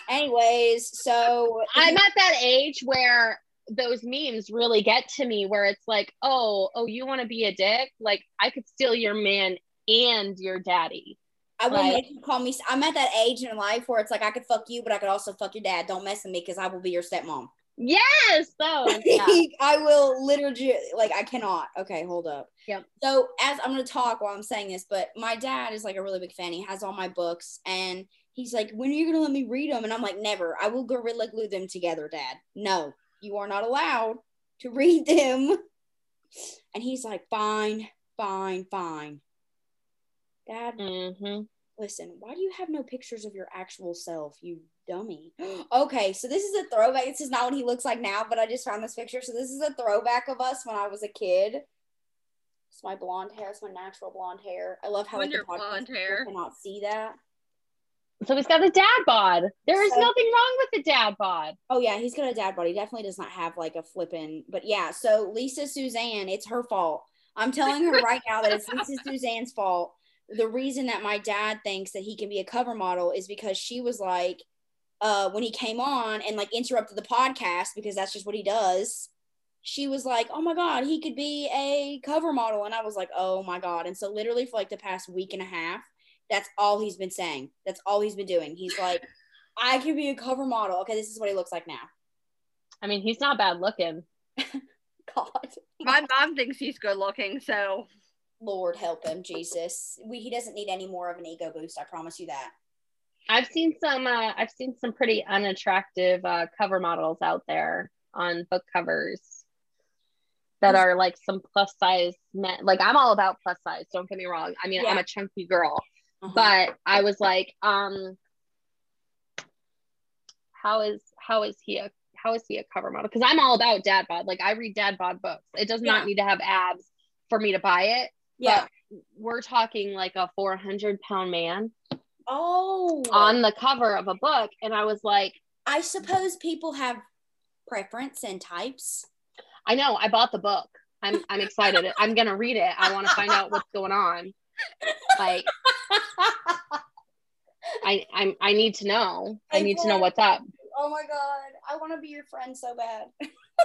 Anyways, so I'm at that age where those memes really get to me where it's like, oh, oh, you want to be a dick? Like I could steal your man and your daddy. I will Like- make you call me. I'm at that age in life where it's like I could fuck you, but I could also fuck your dad. Don't mess with me because I will be your stepmom. Yes, those. Yeah. I will literally like I cannot. Okay, hold up. Yep. So as I'm gonna talk while I'm saying this, but my dad is like a really big fan. He has all my books, and he's like, "When are you gonna let me read them?" And I'm like, "Never. I will gorilla glue them together, Dad. No, you are not allowed to read them." And he's like, "Fine, fine, fine." Dad, hmm listen, why do you have no pictures of your actual self, you dummy? okay, so this is a throwback. This is not what he looks like now, but I just found this picture. So this is a throwback of us when I was a kid. It's my blonde hair. It's my natural blonde hair. I love how like, the blonde hair. cannot see that. So he's got a dad bod. There is So- nothing wrong with the dad bod. Oh yeah, he's got a dad bod. He Definitely does not have like a flippin'. But yeah, so Lisa Suzanne, it's her fault. I'm telling her right now that it's Lisa Suzanne's fault. The reason that my dad thinks that he can be a cover model is because she was like, uh, when he came on and like interrupted the podcast because that's just what he does. She was like, "Oh my god, he could be a cover model," and I was like, "Oh my god!" And so literally for like the past week and a half, that's all he's been saying. That's all he's been doing. He's like, "I could be a cover model." Okay, this is what he looks like now. I mean, he's not bad looking. God. My mom thinks he's good looking, so Lord help him, Jesus. We, he doesn't need any more of an ego boost. I promise you that. I've seen some. Uh, I've seen some pretty unattractive uh, cover models out there on book covers that are like some plus size men. Like I'm all about plus size. Don't get me wrong. I mean, Yeah. I'm a chunky girl, Uh-huh. but I was like, um, how is how is he a how is he a cover model? Because I'm all about dad bod. Like I read dad bod books. It does Yeah. not need to have abs for me to buy it. yeah. We're talking like a 400 pound man Oh. on the cover of a book, and I was like, I suppose people have preference and types. I know. I bought the book. I'm I'm excited. I'm gonna read it. I want to find out what's going on. Like I I'm I need to know. I need to know what's up. oh my god, I want to be your friend so bad.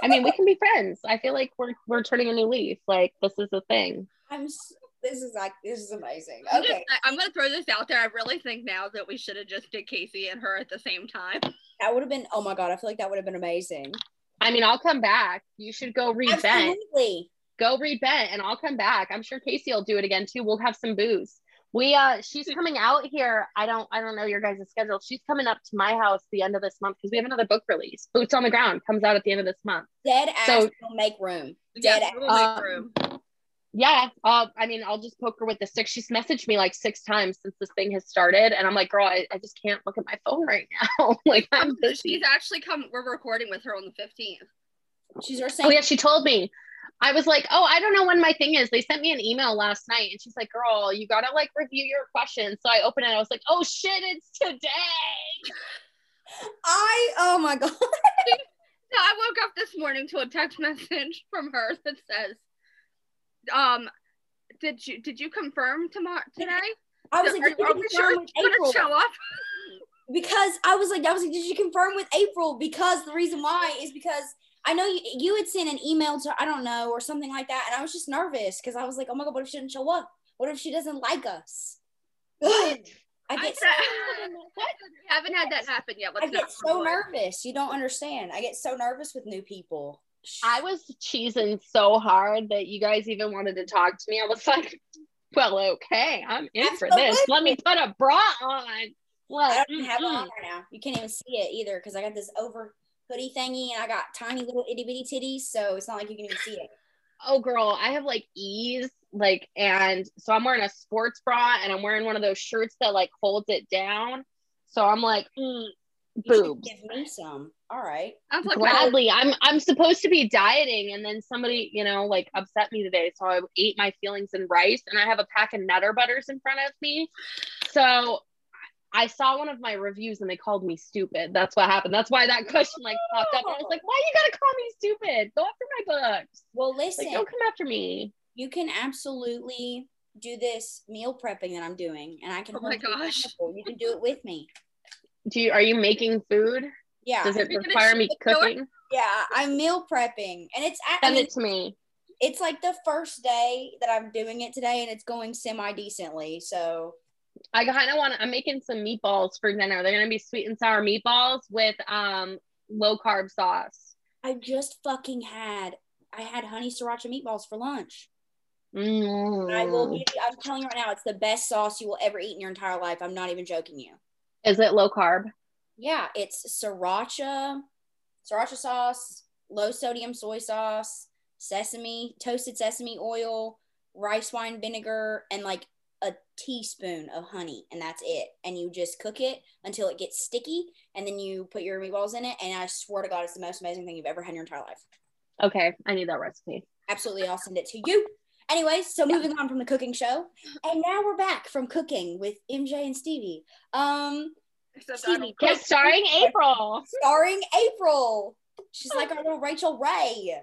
I mean, we can be friends. I feel like we're we're turning a new leaf. Like this is the thing. I'm. s- This is like this is amazing. I'm, just- Okay, I- I'm gonna throw this out there. I really think now that we should have just did Casey and her at the same time. that would have been. Oh my god, I feel like that would have been amazing. I mean, I'll come back. You should go read Ben. Absolutely. Go read Ben, and I'll come back. I'm sure Casey will do it again too. We'll have some booze. We uh, she's coming out here. I don't I don't know your guys' schedule. She's coming up to my house the end of this month because we have another book release. Boots on the Ground comes out at the end of this month. Dead ass So- will make room. Yeah, Dead ass. we'll make Um, room. Yeah, uh, I mean, I'll just poke her with the stick. She's messaged me like six times since this thing has started, and I'm like, girl, I, I just can't look at my phone right now. like I'm busy. She's actually come. We're recording with her on the 15th. She's our Oh yeah, she told me. I was like, oh, I don't know when my thing is. They sent me an email last night, and she's like, girl, you gotta like review your questions. So I opened it. I was like, oh shit, it's today. I. Oh my god. No, I woke up this morning to a text message from her that says, "Um, did you did you confirm tomorrow today? I was like, are, did you are we sure with it's gonna April? show up? because I was like, I was like, did you confirm with April? Because the reason why is because I know you you had sent an email to I don't know or something like that, and I was just nervous because I was like, oh my god, what if she doesn't show up? What if she doesn't like us? What? I I get said- so, what? We haven't had that happen yet. Let's I get so record. nervous. You don't understand. I get so nervous with new people. I was cheesing so hard that you guys even wanted to talk to me. I was like, well, okay, I'm in for this. Let me put a bra on. Well, I don't even have it mm-mm. on right now. You can't even see it either because I got this over hoodie thingy and I got tiny little itty bitty titties, so it's not like you can even see it. oh girl i have like ease like and so i'm wearing a sports bra and i'm wearing one of those shirts that like holds it down so i'm like mm, boobs Give me some. All right. Sounds like gladly i'm i'm supposed to be dieting and then somebody you know like upset me today so i ate my feelings in rice and i have a pack of nutter butters in front of me so I saw one of my reviews and they called me stupid. That's what happened. That's why that question like popped up. And I was like, why you gotta call me stupid? Go after my books. Well, listen, Like, don't come after me. you can absolutely do this meal prepping that I'm doing, and I can. Oh my you gosh. accountable. You can do it with me. Do you are you making food? Yeah. Does it Are you gonna require me ship it to her? cooking? yeah, I'm meal prepping, and it's at, I mean, it to me. it's like the first day that I'm doing it today, and it's going semi decently. So I kind of want to. I'm making some meatballs for dinner. They're gonna be sweet and sour meatballs with um low carb sauce. I just fucking had I had honey sriracha meatballs for lunch. Mm. I will give you. I'm telling you right now, it's the best sauce you will ever eat in your entire life. I'm not even joking you. Is it low carb? Yeah, it's sriracha, sriracha sauce, low sodium soy sauce, sesame, toasted sesame oil, rice wine vinegar, and like teaspoon of honey, and that's it. And you just cook it until it gets sticky, and then you put your meatballs in it. And I swear to God, it's the most amazing thing you've ever had in your entire life. Okay, I need that recipe. Absolutely, I'll send it to you. Anyways, so moving on from the cooking show, and now we're back from cooking with MJ and Stevie. Um, Except Stevie, starring April. starring April. She's like our little Rachael Ray.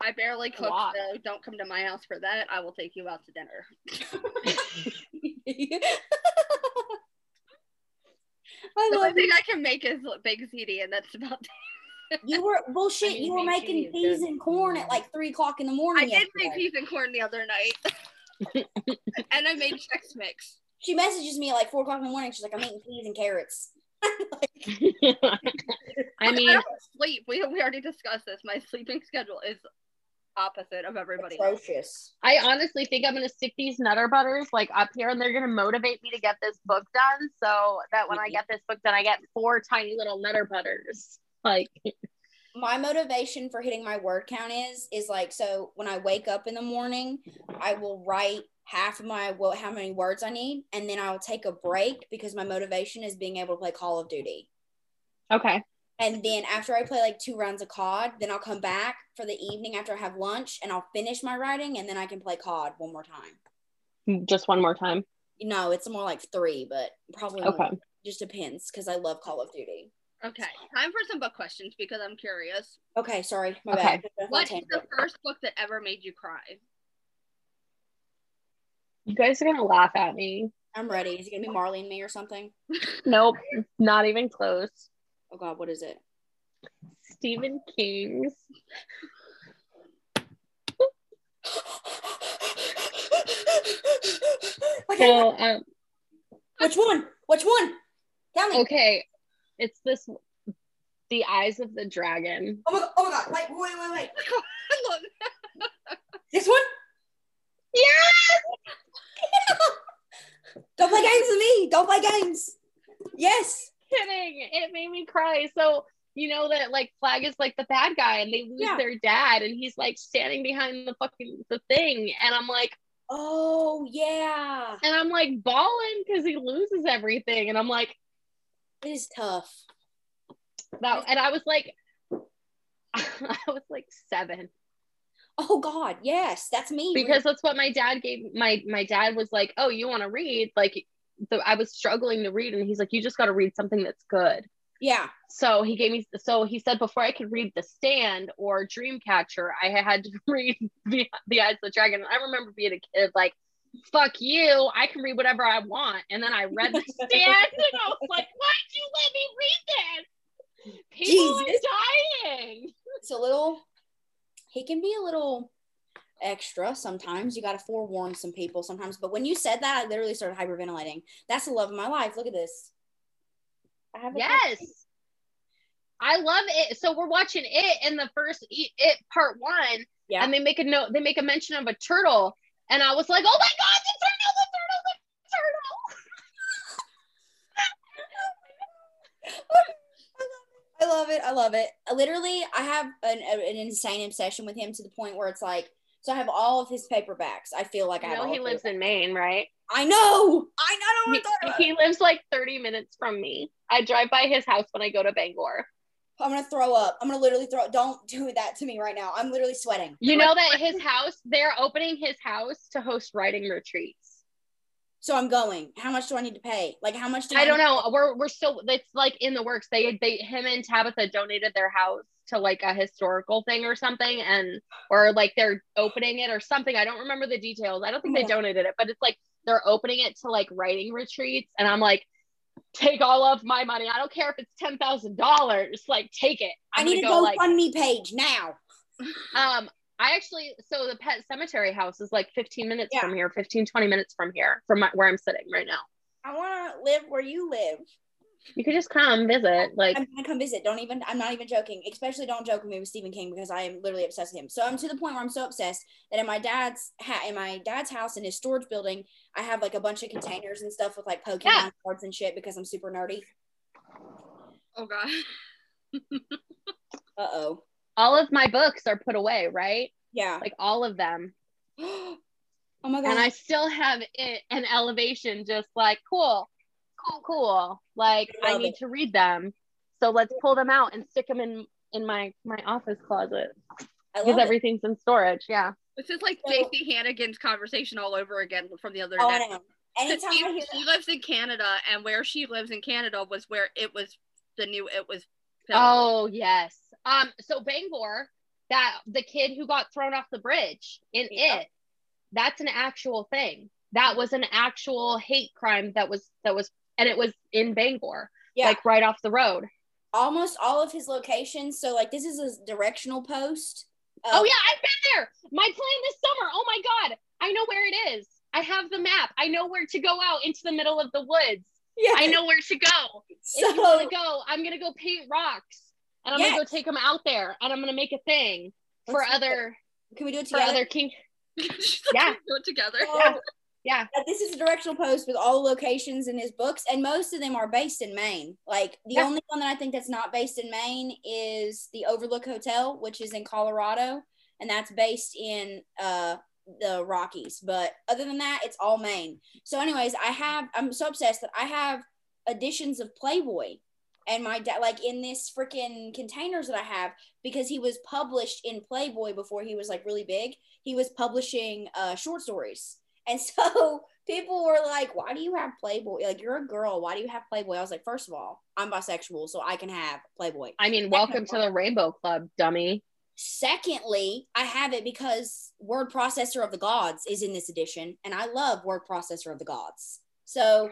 I barely cook, so don't come to my house for that. I will take you out to dinner. I The love only thing. I can make is big ziti, and that's about it. You were bullshit. I mean, you were making peas is- and corn at like three o'clock in the morning. I did make peas and corn the other night. and I made Chex Mix. She messages me at like four o'clock in the morning. She's like, "I'm eating peas and carrots." I mean, don't sleep. We, we already discussed this. My sleeping schedule is opposite of everybody else. Atrocious. I honestly think I'm gonna stick these Nutter Butters like up here, and they're gonna motivate me to get this book done, so that when I mm-hmm. get this book done, I get four tiny little Nutter Butters. Like, my motivation for hitting my word count is is like so when I wake up in the morning, I will write half of my well how many words I need, and then I'll take a break because my motivation is being able to play Call of Duty. okay, And then after I play like two rounds of COD, then I'll come back for the evening after I have lunch and I'll finish my writing and then I can play COD one more time. just one more time. No, it's more like three, but probably more. Okay, just depends because I love Call of Duty. Okay, time for some book questions because I'm curious. Okay, sorry, my Okay. bad. What is the first book that ever made you cry? you guys are gonna laugh at me. I'm ready. Is it gonna be Marley and me or something? Nope, not even close. Oh God, what is it? Stephen King's. okay, So, um, which one? Which one? Tell me. okay, it's this. The Eyes of the Dragon. Oh my God! Oh my God! Wait, wait, wait, wait. This one? Yes. Don't play games with me. Don't play games. Yes. Kidding. It made me cry. So you know that like Flagg is like the bad guy, and they lose Yeah. their dad, and he's like standing behind the fucking the thing, and I'm like, Oh yeah. and I'm like bawling because he loses everything, and I'm like It is tough. that, and I was like, I was like seven Oh God, yes, that's me. because that's what my dad gave my my dad was like, oh, you want to read like. So I was struggling to read, and he's like, "You just got to read something that's good." yeah, So he gave me, so he said before I could read The Stand or Dreamcatcher, I had to read The, the Eyes of the Dragon. And I remember being a kid like, fuck you, I can read whatever I want. And then I read The Stand and I was like, why'd you let me read this? People Jesus. are dying. it's a little. He can be a little extra sometimes. You got to forewarn some people sometimes. But when you said that, I literally started hyperventilating. That's the love of my life. Look at this. I have a Yes. I love it. So we're watching it in the first it part one, Yeah. and they make a note, they make a mention of a turtle, and I was like, oh my god, the turtle, the turtle, the turtle. I love it. I love it. Literally, I have an, an insane obsession with him to the point where it's like, so I have all of his paperbacks. I feel like I You have know he lives in Maine, right? I know. I know. He, what I'm talking he lives like 30 minutes from me. I drive by his house when I go to Bangor. I'm gonna throw up. I'm gonna literally throw. Don't do that to me right now. I'm literally sweating. You know that his house, they're opening his house to host writing retreats. So I'm going. How much do I need to pay? Like how much do I? I don't know. We're we're still it's like in the works. They they him and Tabitha donated their house to like a historical thing or something and or like they're opening it or something. I don't remember the details. I don't think they donated it, but it's like they're opening it to like writing retreats and I'm like take all of my money. I don't care if it's ten thousand dollars. Like take it. I I'm need a gonna go like GoFundMe page now. um I actually so the Pet Sematary house is like 15 minutes Yeah. from here, 15 20 minutes from here from my, where I'm sitting right now. I want to live where you live. You could just come visit like I'm gonna come visit. Don't even. I'm not even joking. Especially don't joke with me with Stephen King because I am literally obsessed with him. So I'm to the point where I'm so obsessed that in my dad's ha- in my dad's house in his storage building, I have like a bunch of containers and stuff with like Pokemon Yeah. cards and shit because I'm super nerdy. Oh god. Uh oh. all of my books are put away, right? Yeah. Like all of them. oh my god. And I still have it an elevation just like cool, cool, cool. Like I I need it. to read them. So let's pull them out and stick them in in my my office closet because everything's in storage. Yeah. This is like So- JC Hannigan's conversation all over again from the other Oh, day. I. Anytime she, I she lives in Canada, and where she lives in Canada was where it was the new it was. filmed. Oh yes. Um. So Bangor, that the kid who got thrown off the bridge in Yeah. it, that's an actual thing. That was an actual hate crime that was that was, and it was in Bangor, yeah, like right off the road. almost all of his locations. So like this is a directional post. Uh, oh yeah, I've been there. My plan this summer. Oh my god, I know where it is. I have the map. I know where to go out into the middle of the woods. yeah. I know where to go. So if you want to go, I'm gonna go paint rocks, and I'm gonna go take them out there, and I'm gonna make a thing for Let's do other Can we do it for together? other king. Yeah. Do it together. Oh, Yeah. This is a directional post with all the locations in his books, and most of them are based in Maine. Like the Yeah. only one that I think that's not based in Maine is the Overlook Hotel, which is in Colorado, and that's based in uh the Rockies. But other than that, it's all Maine. So, anyways, I have I'm so obsessed that I have editions of Playboy. And my dad, like in this freaking containers that I have, because he was published in Playboy before he was like really big. He was publishing uh, short stories, and so people were like, "Why do you have Playboy? Like you're a girl. Why do you have Playboy?" I was like, first of all, I'm bisexual, so I can have Playboy. I mean, welcome to the Rainbow Club, dummy. Secondly, I have it because Word Processor of the Gods is in this edition, and I love Word Processor of the Gods. So,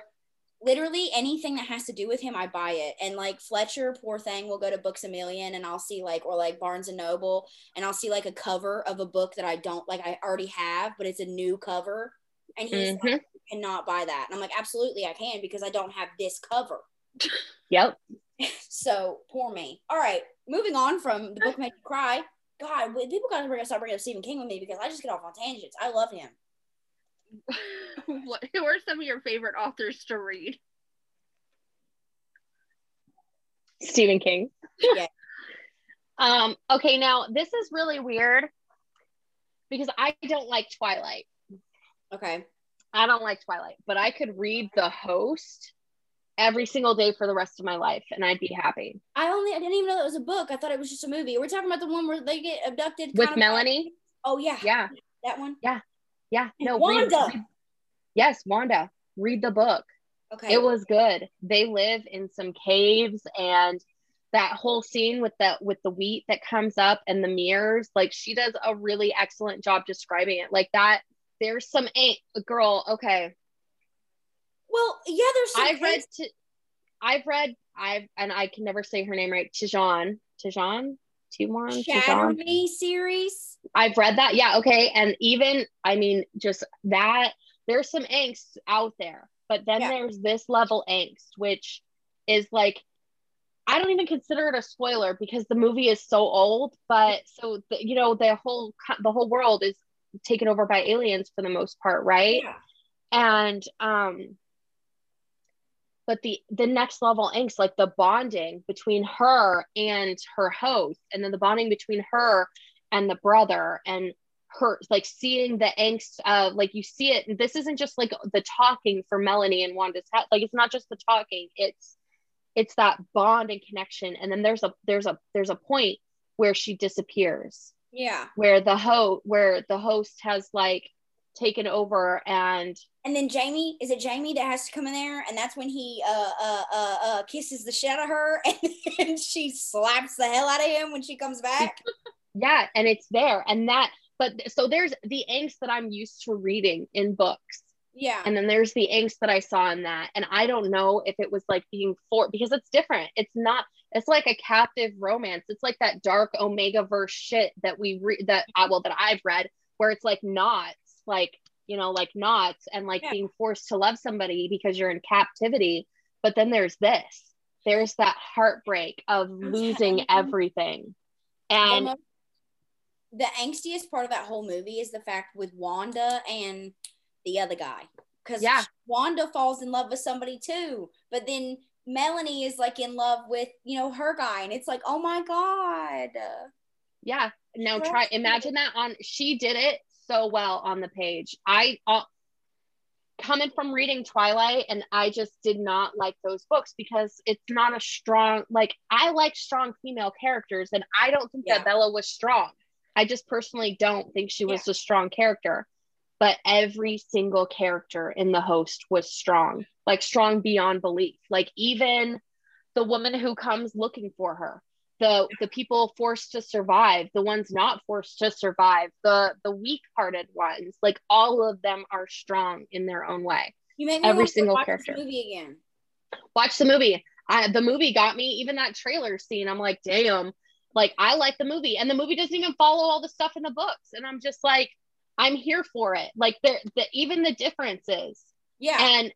literally anything that has to do with him, I buy it. And like Fletcher, poor thing, will go to Books a Million, and I'll see like, or like Barnes and Noble, and I'll see like a cover of a book that I don't like, I already have, but it's a new cover, and he's Mhm. like, "You cannot buy that. And I'm like, absolutely, I can because I don't have this cover. Yep. So poor me. All right, moving on from the book made you cry. God, people got to bring start bringing up Stephen King with me because I just get off on tangents. I love him. what, who are some of your favorite authors to read? Stephen King. Yeah. um, okay, now this is really weird because I don't like Twilight. Okay. I don't like Twilight, but I could read The Host every single day for the rest of my life and I'd be happy. I only I didn't even know that was a book. I thought it was just a movie. We're talking about the one where they get abducted With kind of- Melanie? Oh yeah, Yeah. that one. Yeah. Yeah. No, read- Wanda. read- yes, Wanda. Read the book. Okay. It was good. They live in some caves and that whole scene with the with the wheat that comes up and the mirrors, like she does a really excellent job describing it. Like that there's some ain't girl, okay. well, yeah. There's some I've read t- I've read I've and I can never say her name right. Tijan. Tijan? Timon? Shatter Tijan? Me series. I've read that. Yeah, okay. And even I mean, just that there's some angst out there, but then Yeah. there's this level angst, which is like I don't even consider it a spoiler because the movie is so old. But so the, you know, the whole the whole world is taken over by aliens for the most part, right? Yeah. and um but the the next level angst like the bonding between her and her host and then the bonding between her and the brother and her like seeing the angst of like you see it this isn't just like the talking for melanie and wanda's head like it's not just the talking it's it's that bond and connection and then there's a there's a there's a point where she disappears Yeah. where the host where the host has like taken over and And then Jamie, is it Jamie that has to come in there? And that's when he uh uh uh, uh kisses the shit out of her and, and she slaps the hell out of him when she comes back. yeah and it's there and that but so there's the angst that i'm used to reading in books Yeah. and then there's the angst that i saw in that and i don't know if it was like being for because it's different it's not it's like a captive romance it's like that dark omega verse shit that we read that I well that i've read where it's like knots like you know like knots and like Yeah. being forced to love somebody because you're in captivity but then there's this there's that heartbreak of losing everything and mo- the angstiest part of that whole movie is the fact with Wanda and the other guy. Because Yeah. Wanda falls in love with somebody too. But then Melanie is like in love with, you know, her guy. And it's like, oh my God. Yeah. Now That's try imagine that on she did it so well on the page. I uh, coming from reading Twilight and I just did not like those books because it's not a strong like I like strong female characters and I don't think Yeah. that Bella was strong. I just personally don't think she was a strong character. But every single character in the host was strong, like strong beyond belief. Like even the woman who comes looking for her the the people forced to survive the ones not forced to survive the the weak hearted ones like all of them are strong in their own way You make me Every single character. movie again. watch the movie I, the movie got me even that trailer scene i'm like damn like i like the movie and the movie doesn't even follow all the stuff in the books and i'm just like i'm here for it like the, the even the differences Yeah. and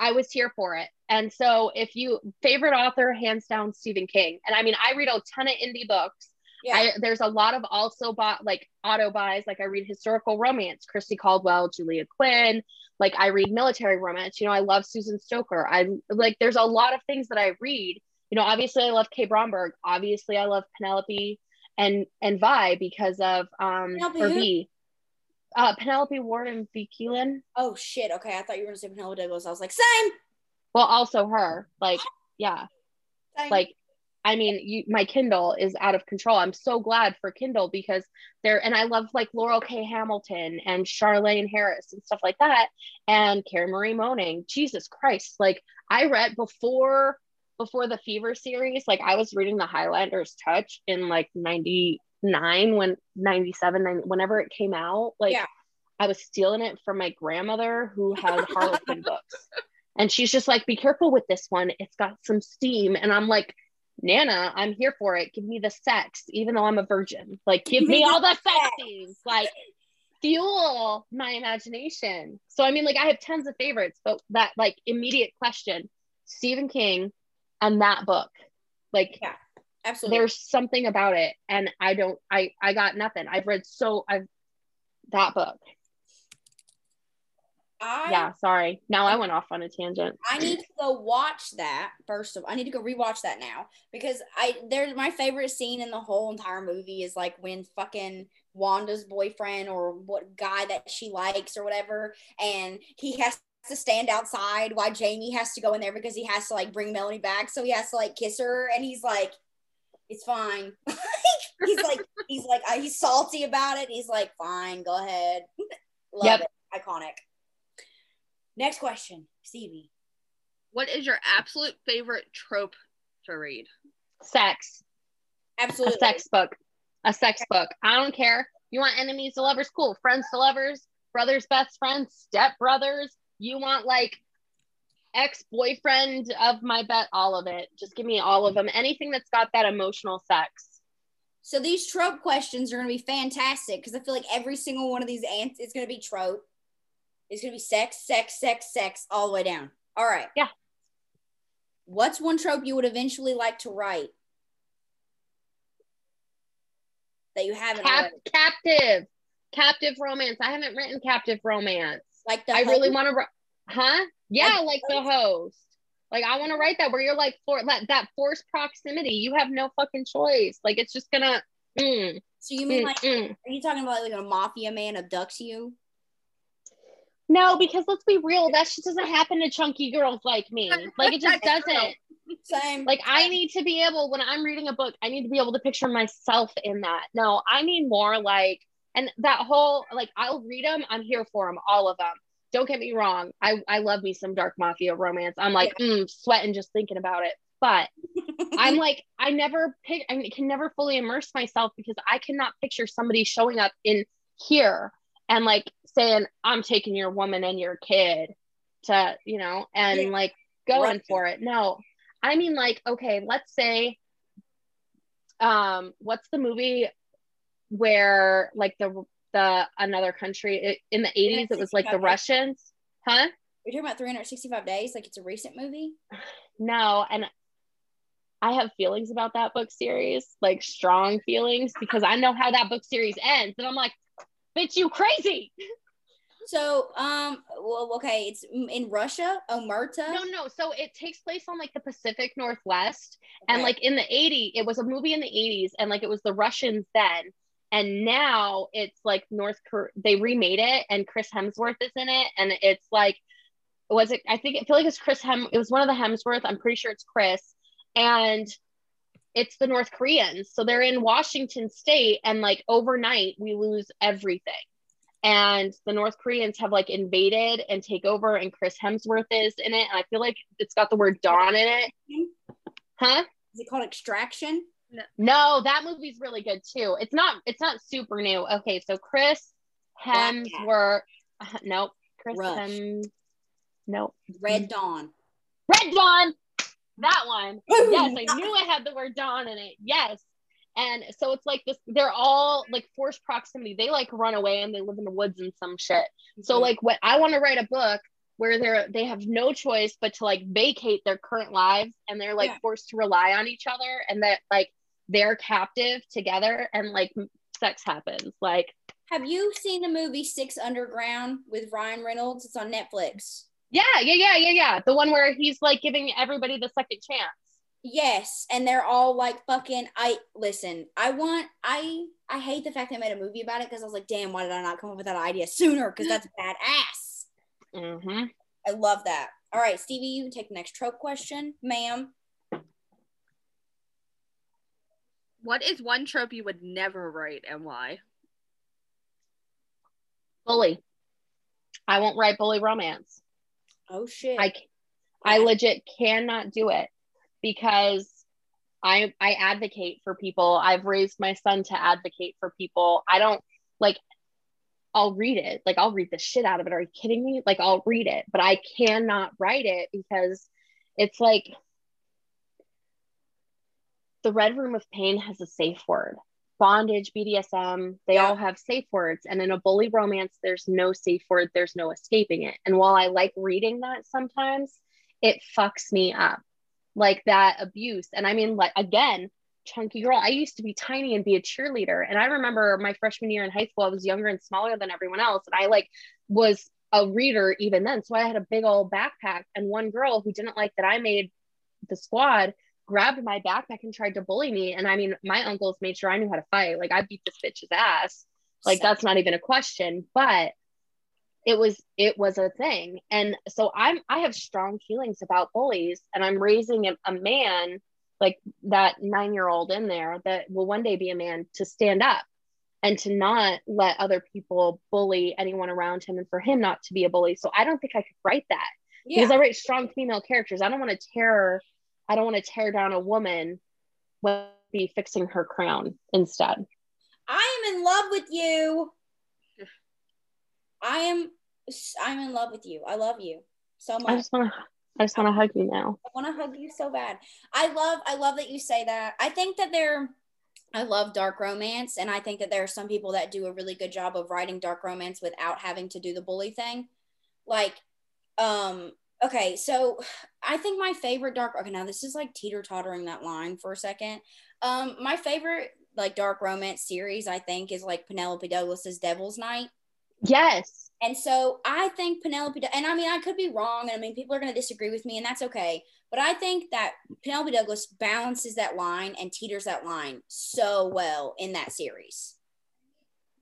I was here for it. And so, if you favorite author, hands down, Stephen King. And I mean, I read a ton of indie books. Yeah. I, there's a lot of also bought like auto buys. Like I read historical romance, Christi Caldwell, Julia Quinn. Like I read military romance. You know, I love Susan Stoker. I like. There's a lot of things that I read. You know, obviously I love K. Bromberg. Obviously I love Penelope and and Vi because of um Penelope or? V. Uh, Penelope Ward and V. Keeland. Oh shit. Okay, I thought you were gonna say Penelope Douglas. I was like, same. Well, also her. Like, yeah. same. like i mean you my kindle is out of control i'm so glad for kindle because they're and i love like laurell k hamilton and charlaine harris and stuff like that and karen marie moning jesus christ like i read before before the fever series like i was reading the highlanders touch in like 99 when 97 90, whenever it came out like Yeah. i was stealing it from my grandmother who had harlequin books and she's just like, be careful with this one. It's got some steam. And I'm like, Nana, I'm here for it. Give me the sex, even though I'm a virgin. Like, give me all the sex scenes. Like, fuel my imagination. So, I mean, like, I have tons of favorites, but that, like, immediate question Stephen King and that book, like, Absolutely. there's something about it. And I don't, I, I got nothing. I've read so, I've, that book. I, Yeah, sorry. Now I went off on a tangent. I need to go watch that first of I need to go rewatch that now because I there's my favorite scene in the whole entire movie is like when fucking Wanda's boyfriend or what guy that she likes or whatever and he has to stand outside while Jamie has to go in there because he has to like bring Melanie back so he has to like kiss her and he's like it's fine. He's like he's like uh, he's salty about it. He's like fine go ahead. Love Yep. it. Iconic. Next question Stevie. What is your absolute favorite trope to read? Sex. absolutely. a sex book. A sex book. I don't care. You want enemies to lovers? Cool. Friends to lovers? Brothers best friends? Step brothers? You want like ex-boyfriend of my bet all of it. Just give me all of them. Anything that's got that emotional sex. So these trope questions are going to be fantastic because I feel like every single one of these ants is going to be trope. It's going to be sex, sex, sex, sex all the way down. All right. Yeah. What's one trope you would eventually like to write? That you haven't Cap- captive. Captive romance. I haven't written captive romance. Like the i really want to huh yeah Like the host like i want to write that where you're like for that, that forced proximity you have no fucking choice like it's just gonna mm, So you mean mm, like mm. are you talking about like a mafia man abducts you? No, because let's be real, that shit doesn't happen to chunky girls like me. Like it just doesn't. Same. Like I need to be able when I'm reading a book, I need to be able to picture myself in that. No, I need more like and that whole like I'll read them, I'm here for them, all of them. Don't get me wrong. I I love me some dark mafia romance. I'm like mm, sweating just thinking about it. But I'm like I never pick I can never fully immerse myself because I cannot picture somebody showing up in here and like saying I'm taking your woman and your kid to you know and Yeah. like going Right. for it. No, I mean like okay, let's say um what's the movie where like the the another country it, in the 80s it was like the Russians, huh? You're talking about 365 days, like it's a recent movie. No, and I have feelings about that book series, like strong feelings, because I know how that book series ends, and I'm like, bitch, you crazy. So, um, well, okay, it's in Russia, Omerta. No, no. So it takes place on like the Pacific Northwest, and like in the 80s, it was a movie in the 80s, and like it was the Russians then, and now it's like North Korea. They remade it, and Chris Hemsworth is in it, and it's like, was it? I think I feel like it's Chris Hem. It was one of the Hemsworth. I'm pretty sure it's Chris, and it's the North Koreans. So they're in Washington State, and like overnight, we lose everything. And the North Koreans have like invaded and take over, and Chris Hemsworth is in it. And I feel like it's got the word Dawn in it. Mm-hmm. Huh? Is it called Extraction? No, that movie's really good too. It's not it's not super new. Okay, so Chris. Hemsworth nope. Chris Rush. Hem nope. Red Dawn. Red Dawn. That one. Boom. Yes, I knew it had the word Dawn in it. Yes. And so it's like this, they're all like forced proximity. They like run away and they live in the woods and some shit. So Mhm. like what I want to write a book where they're they have no choice but to like vacate their current lives and they're like Yeah. forced to rely on each other and that like they're captive together and like sex happens. Like, Have you seen the movie Six Underground with Ryan Reynolds? It's on Netflix. yeah, yeah, yeah, yeah, yeah. The one where he's like giving everybody the second chance. Yes, and they're all like fucking. I listen. I want. I I hate the fact they made a movie about it because I was like, damn, why did I not come up with that idea sooner? Because that's badass. Mm-hmm. I love that. All right, Stevie, you can take the next trope question, ma'am. What is one trope you would never write and why? Bully. I won't write bully romance. Oh shit. I, I legit cannot do it because I I advocate for people. I've raised my son to advocate for people. I don't like I'll read it. Like I'll read the shit out of it. Are you kidding me? Like I'll read it, but I cannot write it because it's like the red room of pain has a safe word. Bondage, BDSM, they Yeah. all have safe words. And in a bully romance, there's no safe word, there's no escaping it. And while I like reading that sometimes, it fucks me up. Like that abuse. And I mean, like, again, chunky girl. I used to be tiny and be a cheerleader. And I remember my freshman year in high school, I was younger and smaller than everyone else. And I like was a reader even then. So I had a big old backpack. And one girl who didn't like that I made the squad grabbed my backpack and tried to bully me. And I mean, my uncles made sure I knew how to fight. Like I beat this bitch's ass. Like that's not even a question. But it was it was a thing. And so I'm I have strong feelings about bullies and I'm raising a, a man like that nine year old in there that will one day be a man to stand up and to not let other people bully anyone around him and for him not to be a bully. So I don't think I could write that yeah. because I write strong female characters. I don't want to tear, I don't want to tear down a woman when be fixing her crown instead. I am in love with you. I am. I'm in love with you. I love you so much. I just want to, I just want to hug you now. I want to hug you so bad. I love I love that you say that. I think that there I love dark romance and I think that there are some people that do a really good job of writing dark romance without having to do the bully thing. Like um okay, so I think my favorite dark okay, now this is like teeter-tottering that line for a second. Um my favorite like dark romance series I think is like Penelope Douglas's Devil's Night. Yes. And so I think Penelope, and I mean, I could be wrong, and I mean, people are going to disagree with me, and that's okay. But I think that Penelope Douglas balances that line and teeters that line so well in that series.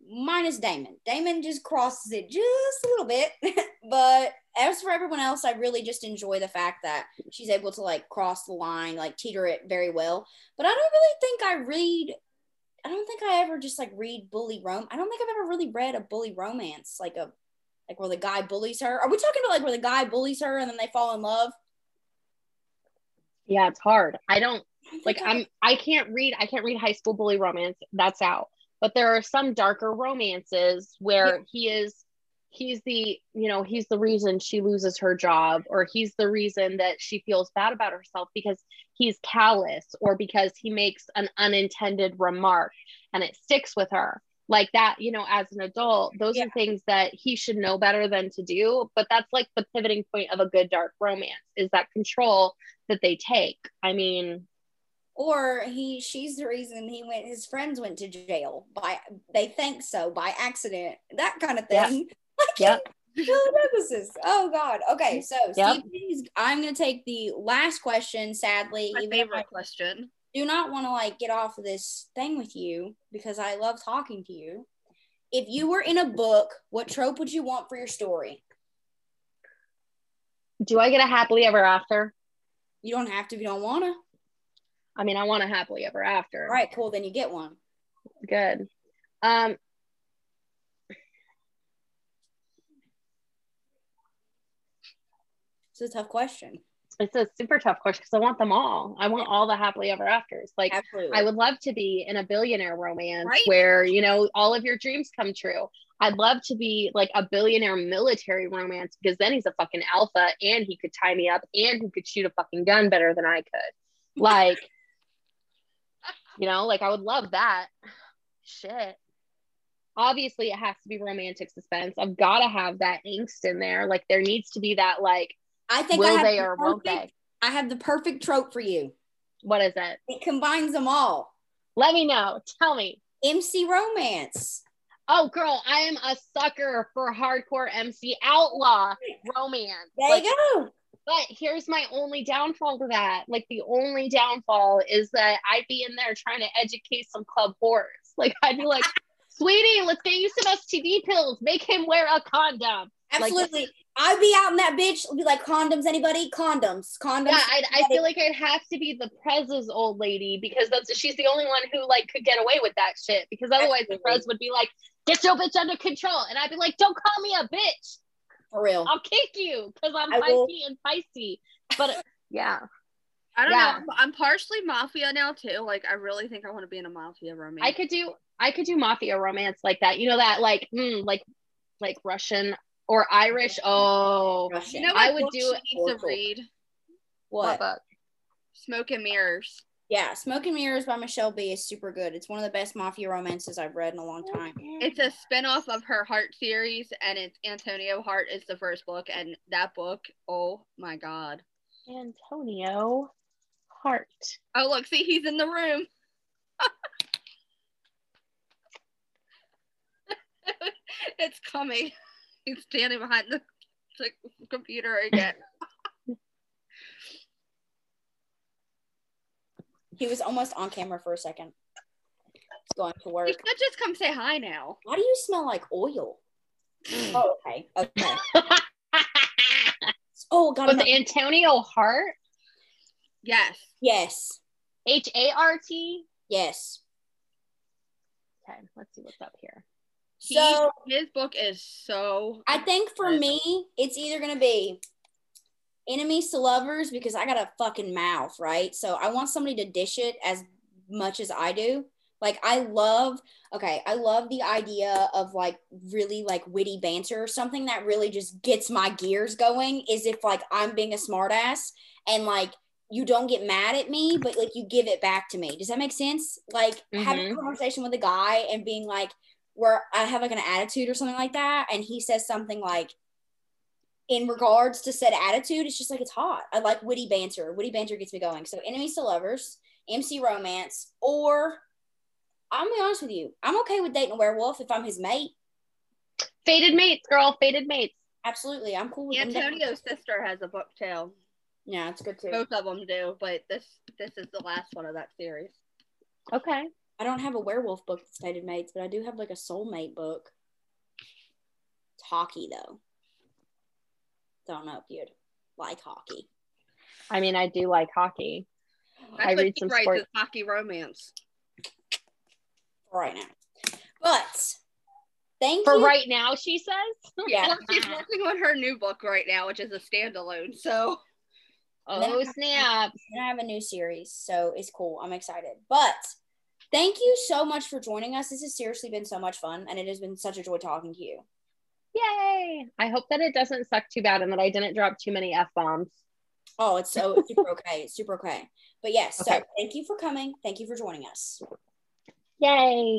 Minus Damon. Damon just crosses it just a little bit. but as for everyone else, I really just enjoy the fact that she's able to like cross the line, like teeter it very well. But I don't really think I read I don't think I ever just like read bully rom. I don't think I've ever really read a bully romance, like a like where the guy bullies her. Are we talking about like where the guy bullies her and then they fall in love? Yeah, it's hard. I don't like I'm I can't read I can't read high school bully romance. That's out. But there are some darker romances where he is he's the you know he's the reason she loses her job or he's the reason that she feels bad about herself because he's callous or because he makes an unintended remark and it sticks with her. Like that you know as an adult those Yeah. are things that he should know better than to do but that's like the pivoting point of a good dark romance is that control that they take. I mean or he she's the reason he went his friends went to jail by they think so by accident. That kind of Yep. thing. yep Billy Douglas's. Oh God. Okay, so Yep. Steve, I'm gonna take the last question. Sadly, My even if I favorite question. do not want to like get off of this thing with you because I love talking to you. If you were in a book, what trope would you want for your story? do i get a happily ever after You don't have to if you don't want to. I mean i want a happily ever after All right, cool. Then you get one. good um It's a tough question. it's a super tough question because I want them all. I want all the happily ever afters. Like Absolutely. I would love to be in a billionaire romance Right. where, you know, all of your dreams come true. I'd love to be like a billionaire military romance because then he's a fucking alpha and he could tie me up and he could shoot a fucking gun better than I could. Like, you know, like I would love that. Shit. Obviously, it has to be romantic suspense. I've got to have that angst in there. Like, there needs to be that, like, I think I will have they the or won't perfect- they? I have the perfect trope for you. What is it? It combines them all. Let me know. Tell me. MC Romance. Oh, girl, I am a sucker for hardcore MC outlaw romance. There Like, you go. But here's my only downfall to that. Like the only downfall is that I'd be in there trying to educate some club whores. Like I'd be like, sweetie, let's get you some STD pills. Make him wear a condom. Like- Absolutely. I'd be out in that bitch. Be like condoms. Anybody? Condoms. Condoms. Yeah, I'd, I feel like I'd have to be the Prez's old lady because that's she's the only one who like could get away with that shit. Because otherwise the Prez would be like, get your bitch under control. And I'd be like, don't call me a bitch. For real. I'll kick you because I'm I will- feisty and feisty. But yeah. I don't Yeah. know. I'm partially mafia now too. Like I really think I want to be in a mafia romance. I could do I could do mafia romance like that. You know that like mm, like like Russian or Irish. Oh, Russian. You know I would do- needs to Awful. read? what? book? Smoke and Mirrors. Yeah, Smoke and Mirrors by Michelle B is super good. It's one of the best mafia romances I've read in a long oh, time. It's a spinoff of her Hart series, and it's Antonio Hart is the first book, and that book, oh my god. Antonio Hart. Oh look, see he's in the room. it's coming. He's standing behind the, the computer again. He was almost on camera for a second. He's going to You work. could just come say hi now. Why do you smell like oil? Mm. Oh, okay. Okay. Oh, got Was. Antonio Hart? Yes. Yes. H A R T. Yes. Okay, let's see what's up here. He, So his book is so I think for me, it's either gonna be enemies to lovers because I got a fucking mouth, right? So I want somebody to dish it as much as I do. Like I love, okay, I love the idea of like really like witty banter or something that really just gets my gears going. Is if like I'm being a smartass and like you don't get mad at me, but like you give it back to me. Does that make sense? Like having a mm-hmm. conversation with a guy and being like, where I have like an attitude or something like that, and he says something like, in regards to said attitude, it's just like it's hot. I like witty banter. Witty banter gets me going. So enemies to lovers, MC romance, or I'm be honest with you, I'm okay with dating a werewolf if I'm his mate. Fated mates, girl. fated mates. Absolutely, I'm cool with them Antonio's sister has a book too. Yeah, it's good too. Both of them do, but this this is the last one of that series. Okay. I don't have a werewolf book that's dated mates, but I do have like a soulmate book. It's hockey though. Don't know if you'd like hockey. I mean, I do like hockey. That's I what read he some writes sport- is hockey romance. right now. But thank you. For you. right now, she says. Yeah. She's working on her new book right now, which is a standalone. So Oh snap! And I have a new series, so it's cool. I'm excited. But thank you so much for joining us. This has seriously been so much fun, and it has been such a joy talking to you. Yay! I hope that it doesn't suck too bad and that I didn't drop too many f bombs. Oh, it's so super okay. It's super okay. But yes, so thank you for coming. Thank you for joining us. Yay!